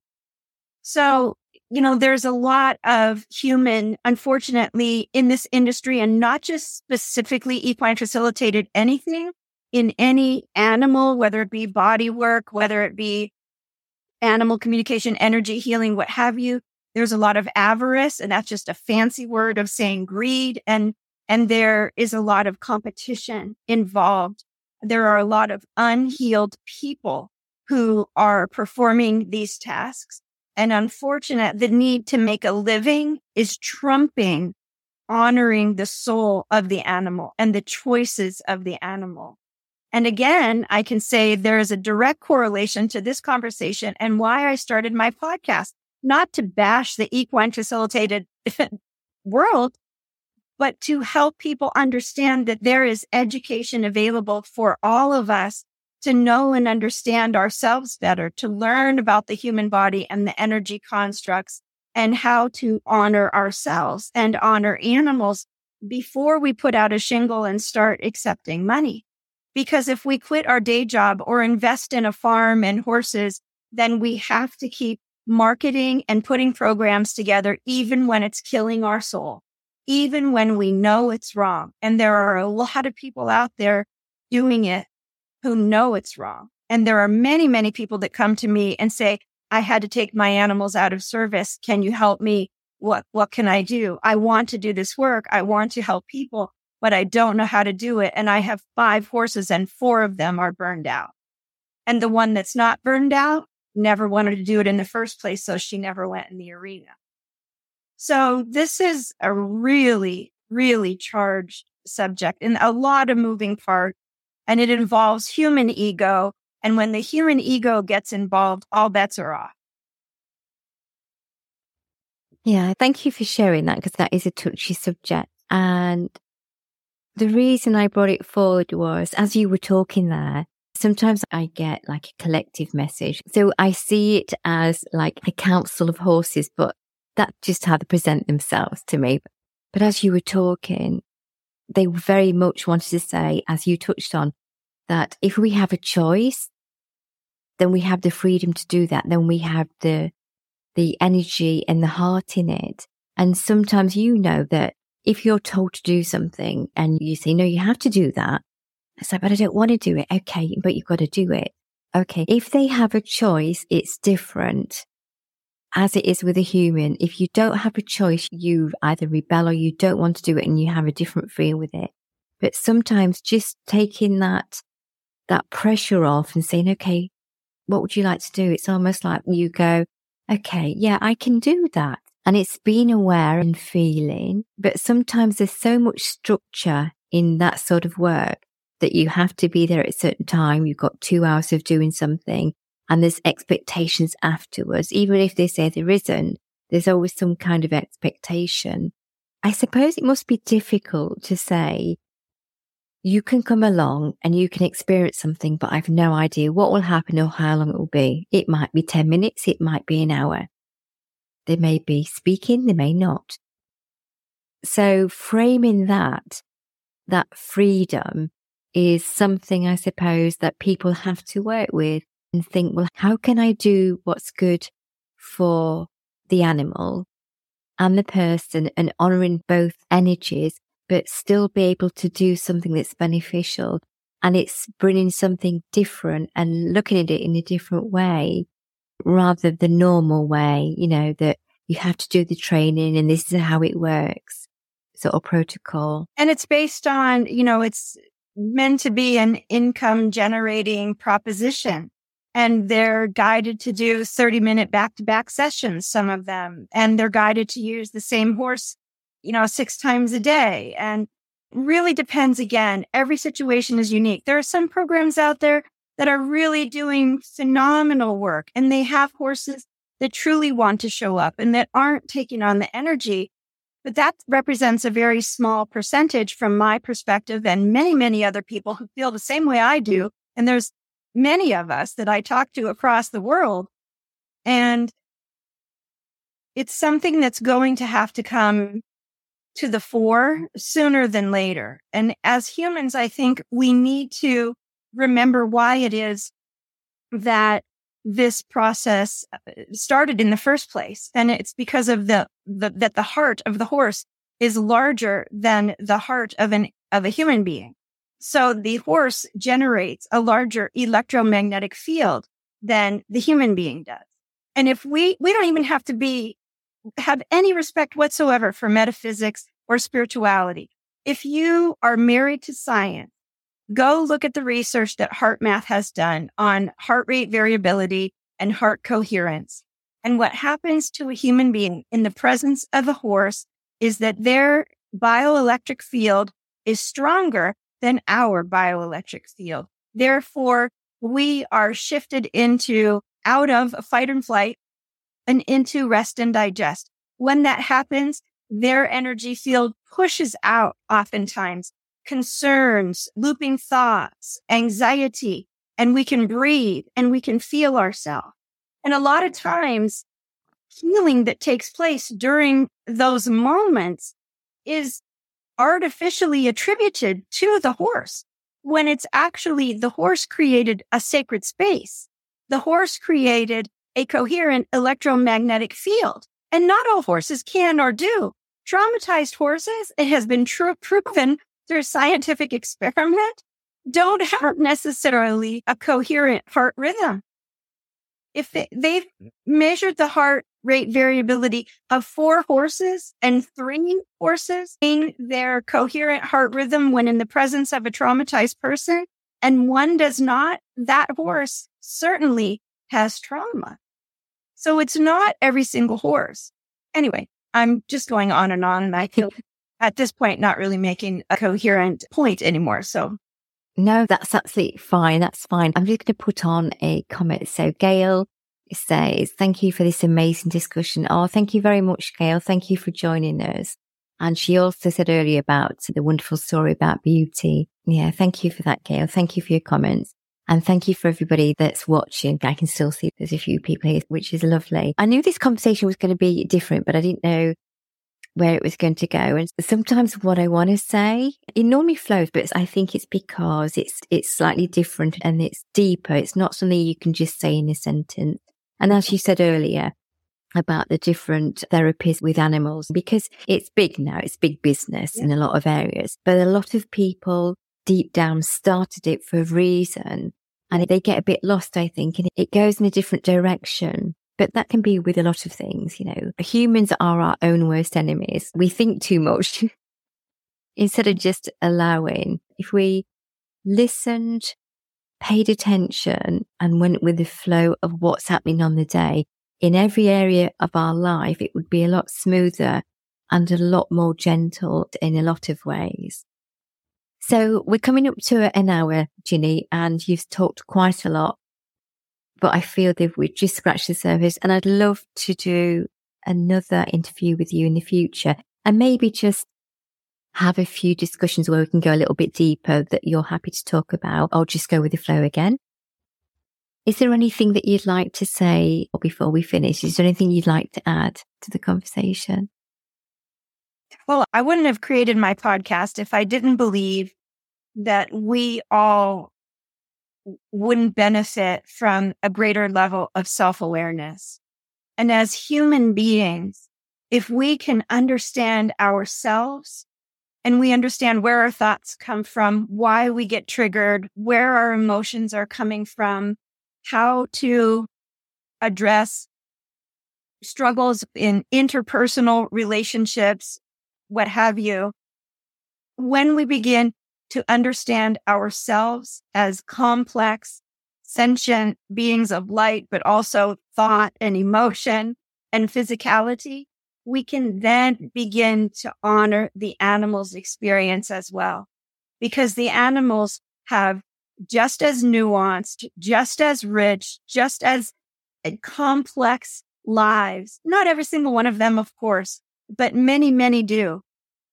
Speaker 2: So, you know, there's a lot of human, unfortunately, in this industry and not just specifically equine facilitated anything in any animal, whether it be body work, whether it be animal communication, energy healing, what have you. There's a lot of avarice and that's just a fancy word of saying greed. And and there is a lot of competition involved. There are a lot of unhealed people who are performing these tasks. And unfortunate, the need to make a living is trumping honoring the soul of the animal and the choices of the animal. And again, I can say there is a direct correlation to this conversation and why I started my podcast, not to bash the equine facilitated world, but to help people understand that there is education available for all of us to know and understand ourselves better, to learn about the human body and the energy constructs and how to honor ourselves and honor animals before we put out a shingle and start accepting money. Because if we quit our day job or invest in a farm and horses, then we have to keep marketing and putting programs together, even when it's killing our soul even when we know it's wrong. And there are a lot of people out there doing it who know it's wrong. And there are many, many people that come to me and say, I had to take my animals out of service. Can you help me? What, what can I do? I want to do this work. I want to help people, but I don't know how to do it. And I have five horses and four of them are burned out. And the one that's not burned out never wanted to do it in the first place. So she never went in the arena. So this is a really, really charged subject and a lot of moving parts. And it involves human ego. And when the human ego gets involved, all bets are off.
Speaker 1: Yeah, thank you for sharing that because that is a touchy subject. And the reason I brought it forward was as you were talking there, sometimes I get like a collective message. So I see it as like a council of horses, but that's just how they present themselves to me. But as you were talking, they very much wanted to say, as you touched on, that if we have a choice, then we have the freedom to do that. Then we have the, the energy and the heart in it. And sometimes you know that if you're told to do something and you say, no, you have to do that. It's like, but I don't want to do it. Okay. But you've got to do it. Okay. If they have a choice, it's different as it is with a human, if you don't have a choice, you either rebel or you don't want to do it and you have a different feel with it. But sometimes just taking that, that pressure off and saying, okay, what would you like to do? It's almost like you go, okay, yeah, I can do that. And it's being aware and feeling, but sometimes there's so much structure in that sort of work that you have to be there at a certain time. You've got two hours of doing something and there's expectations afterwards. Even if they say there isn't, there's always some kind of expectation. I suppose it must be difficult to say, you can come along and you can experience something, but I've no idea what will happen or how long it will be. It might be 10 minutes. It might be an hour. They may be speaking. They may not. So framing that, that freedom is something I suppose that people have to work with and think, well, how can I do what's good for the animal and the person and honoring both energies, but still be able to do something that's beneficial. And it's bringing something different and looking at it in a different way rather than the normal way, you know, that you have to do the training and this is how it works sort of protocol.
Speaker 2: And it's based on, you know, it's meant to be an income generating proposition and they're guided to do 30 minute back to back sessions, some of them, and they're guided to use the same horse, you know, six times a day. And really depends again. Every situation is unique. There are some programs out there that are really doing phenomenal work and they have horses that truly want to show up and that aren't taking on the energy. But that represents a very small percentage from my perspective and many, many other people who feel the same way I do. And there's many of us that I talk to across the world. And it's something that's going to have to come to the fore sooner than later. And as humans, I think we need to remember why it is that this process uh, started in the first place. And it's because of the, the, that the heart of the horse is larger than the heart of an, of a human being. So the horse generates a larger electromagnetic field than the human being does. And if we, we don't even have to be, have any respect whatsoever for metaphysics or spirituality. If you are married to science, go look at the research that HeartMath has done on heart rate variability and heart coherence. And what happens to a human being in the presence of a horse is that their bioelectric field is stronger than our bioelectric field. Therefore, we are shifted into out of fight and flight and into rest and digest. When that happens, their energy field pushes out oftentimes concerns, looping thoughts, anxiety, and we can breathe and we can feel ourselves. And a lot of times healing that takes place during those moments is artificially attributed to the horse when it's actually the horse created a sacred space. The horse created a coherent electromagnetic field and not all horses can or do. Traumatized horses, it has been tr- proven through scientific experiment, don't have necessarily a coherent heart rhythm. If they, they've mm-hmm. measured the heart rate variability of four horses and three horses in their coherent heart rhythm when in the presence of a traumatized person, and one does not, that horse certainly has trauma. So it's not every single horse. Anyway, I'm just going on and on and I feel at this point not really making a coherent point anymore. So
Speaker 1: no, that's absolutely fine. That's fine. I'm just going to put on a comment. So Gail says, thank you for this amazing discussion. Oh, thank you very much, Gail. Thank you for joining us. And she also said earlier about the wonderful story about beauty. Yeah. Thank you for that, Gail. Thank you for your comments. And thank you for everybody that's watching. I can still see there's a few people here, which is lovely. I knew this conversation was going to be different, but I didn't know where it was going to go. And sometimes what I want to say, it normally flows, but I think it's because it's, it's slightly different and it's deeper. It's not something you can just say in a sentence. And as you said earlier, about the different therapies with animals because it's big now. It's big business yeah. in a lot of areas, but a lot of people deep down started it for a reason and they get a bit lost, I think, and it goes in a different direction. But that can be with a lot of things, you know. Humans are our own worst enemies. We think too much instead of just allowing. If we listened, paid attention and went with the flow of what's happening on the day in every area of our life, it would be a lot smoother and a lot more gentle in a lot of ways. So we're coming up to an hour, Ginny, and you've talked quite a lot but I feel that we've just scratched the surface and I'd love to do another interview with you in the future and maybe just have a few discussions where we can go a little bit deeper that you're happy to talk about I'll just go with the flow again. Is there anything that you'd like to say before we finish? Is there anything you'd like to add to the conversation?
Speaker 2: Well, I wouldn't have created my podcast if I didn't believe that we all wouldn't benefit from a greater level of self awareness. And as human beings, if we can understand ourselves and we understand where our thoughts come from, why we get triggered, where our emotions are coming from, how to address struggles in interpersonal relationships, what have you. When we begin to understand ourselves as complex, sentient beings of light, but also thought and emotion and physicality, we can then begin to honor the animal's experience as well. Because the animals have just as nuanced, just as rich, just as uh, complex lives. Not every single one of them, of course, but many, many do.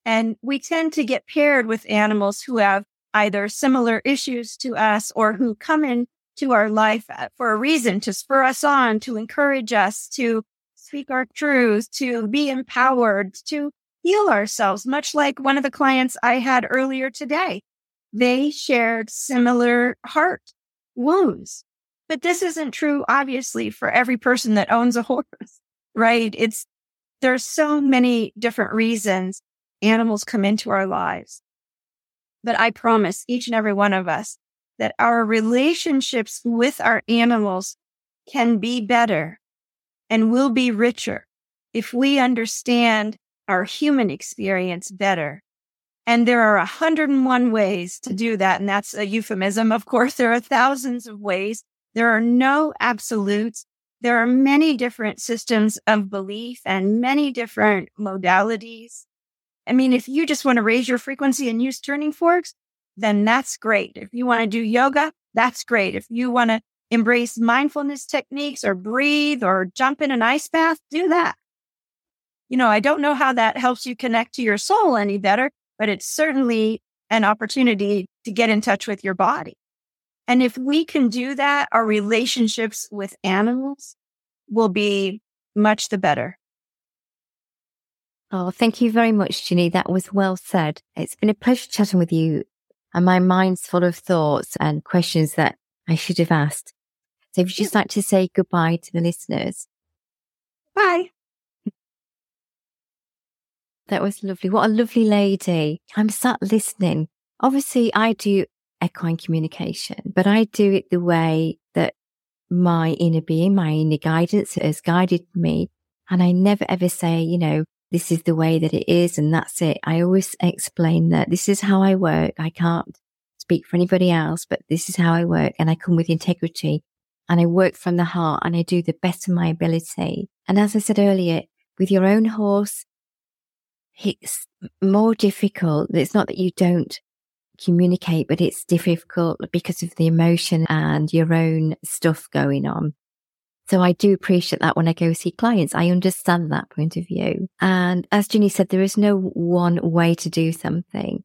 Speaker 2: And we tend to get paired with animals who have either similar issues to us or who come into our life uh, for a reason to spur us on, to encourage us, to speak our truth, to be empowered, to heal ourselves, much like one of the clients I had earlier today. They shared similar heart wounds. But this isn't true, obviously, for every person that owns a horse, right? It's, there's so many different reasons animals come into our lives. But I promise each and every one of us that our relationships with our animals can be better and will be richer if we understand our human experience better. And there are 101 ways to do that. And that's a euphemism. Of course, there are thousands of ways. There are no absolutes. There are many different systems of belief and many different modalities. I mean, if you just want to raise your frequency and use tuning forks, then that's great. If you want to do yoga, that's great. If you want to embrace mindfulness techniques or breathe or jump in an ice bath, do that. You know, I don't know how that helps you connect to your soul any better, but it's certainly an opportunity to get in touch with your body. And if we can do that, our relationships with animals will be much the better.
Speaker 1: Oh, thank you very much, Ginny. That was well said. It's been a pleasure chatting with you and my mind's full of thoughts and questions that I should have asked. So if you just like to say goodbye to the listeners.
Speaker 2: Bye.
Speaker 1: That was lovely. What a lovely lady. I'm sat listening. Obviously, I do equine communication, but I do it the way that my inner being, my inner guidance has guided me. And I never ever say, you know, this is the way that it is and that's it. I always explain that this is how I work. I can't speak for anybody else, but this is how I work and I come with integrity and I work from the heart and I do the best of my ability. And as I said earlier, with your own horse, it's more difficult. It's not that you don't communicate, but it's difficult because of the emotion and your own stuff going on. So I do appreciate that when I go see clients. I understand that point of view. And as Ginny said, there is no one way to do something.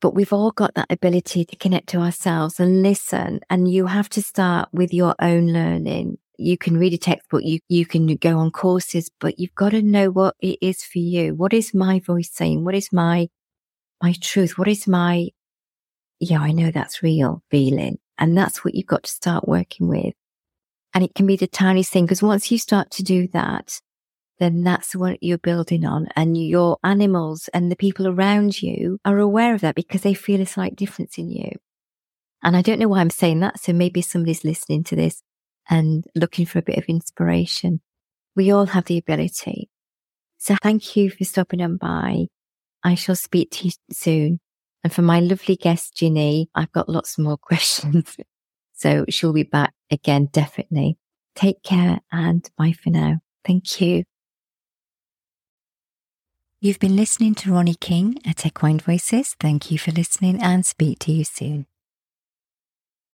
Speaker 1: But we've all got that ability to connect to ourselves and listen. And you have to start with your own learning. You can read a textbook, you, you can go on courses, but you've got to know what it is for you. What is my voice saying? What is my, my truth? What is my, yeah, I know that's real feeling. And that's what you've got to start working with. And it can be the tiniest thing because once you start to do that, then that's what you're building on. And your animals and the people around you are aware of that because they feel a slight difference in you. And I don't know why I'm saying that. So maybe somebody's listening to this and looking for a bit of inspiration. We all have the ability. So thank you for stopping on by. I shall speak to you soon. And for my lovely guest, Ginny, I've got lots more questions. So she'll be back again, definitely. Take care and bye for now. Thank you. You've been listening to Ronnie King at Equine Voices. Thank you for listening and speak to you soon.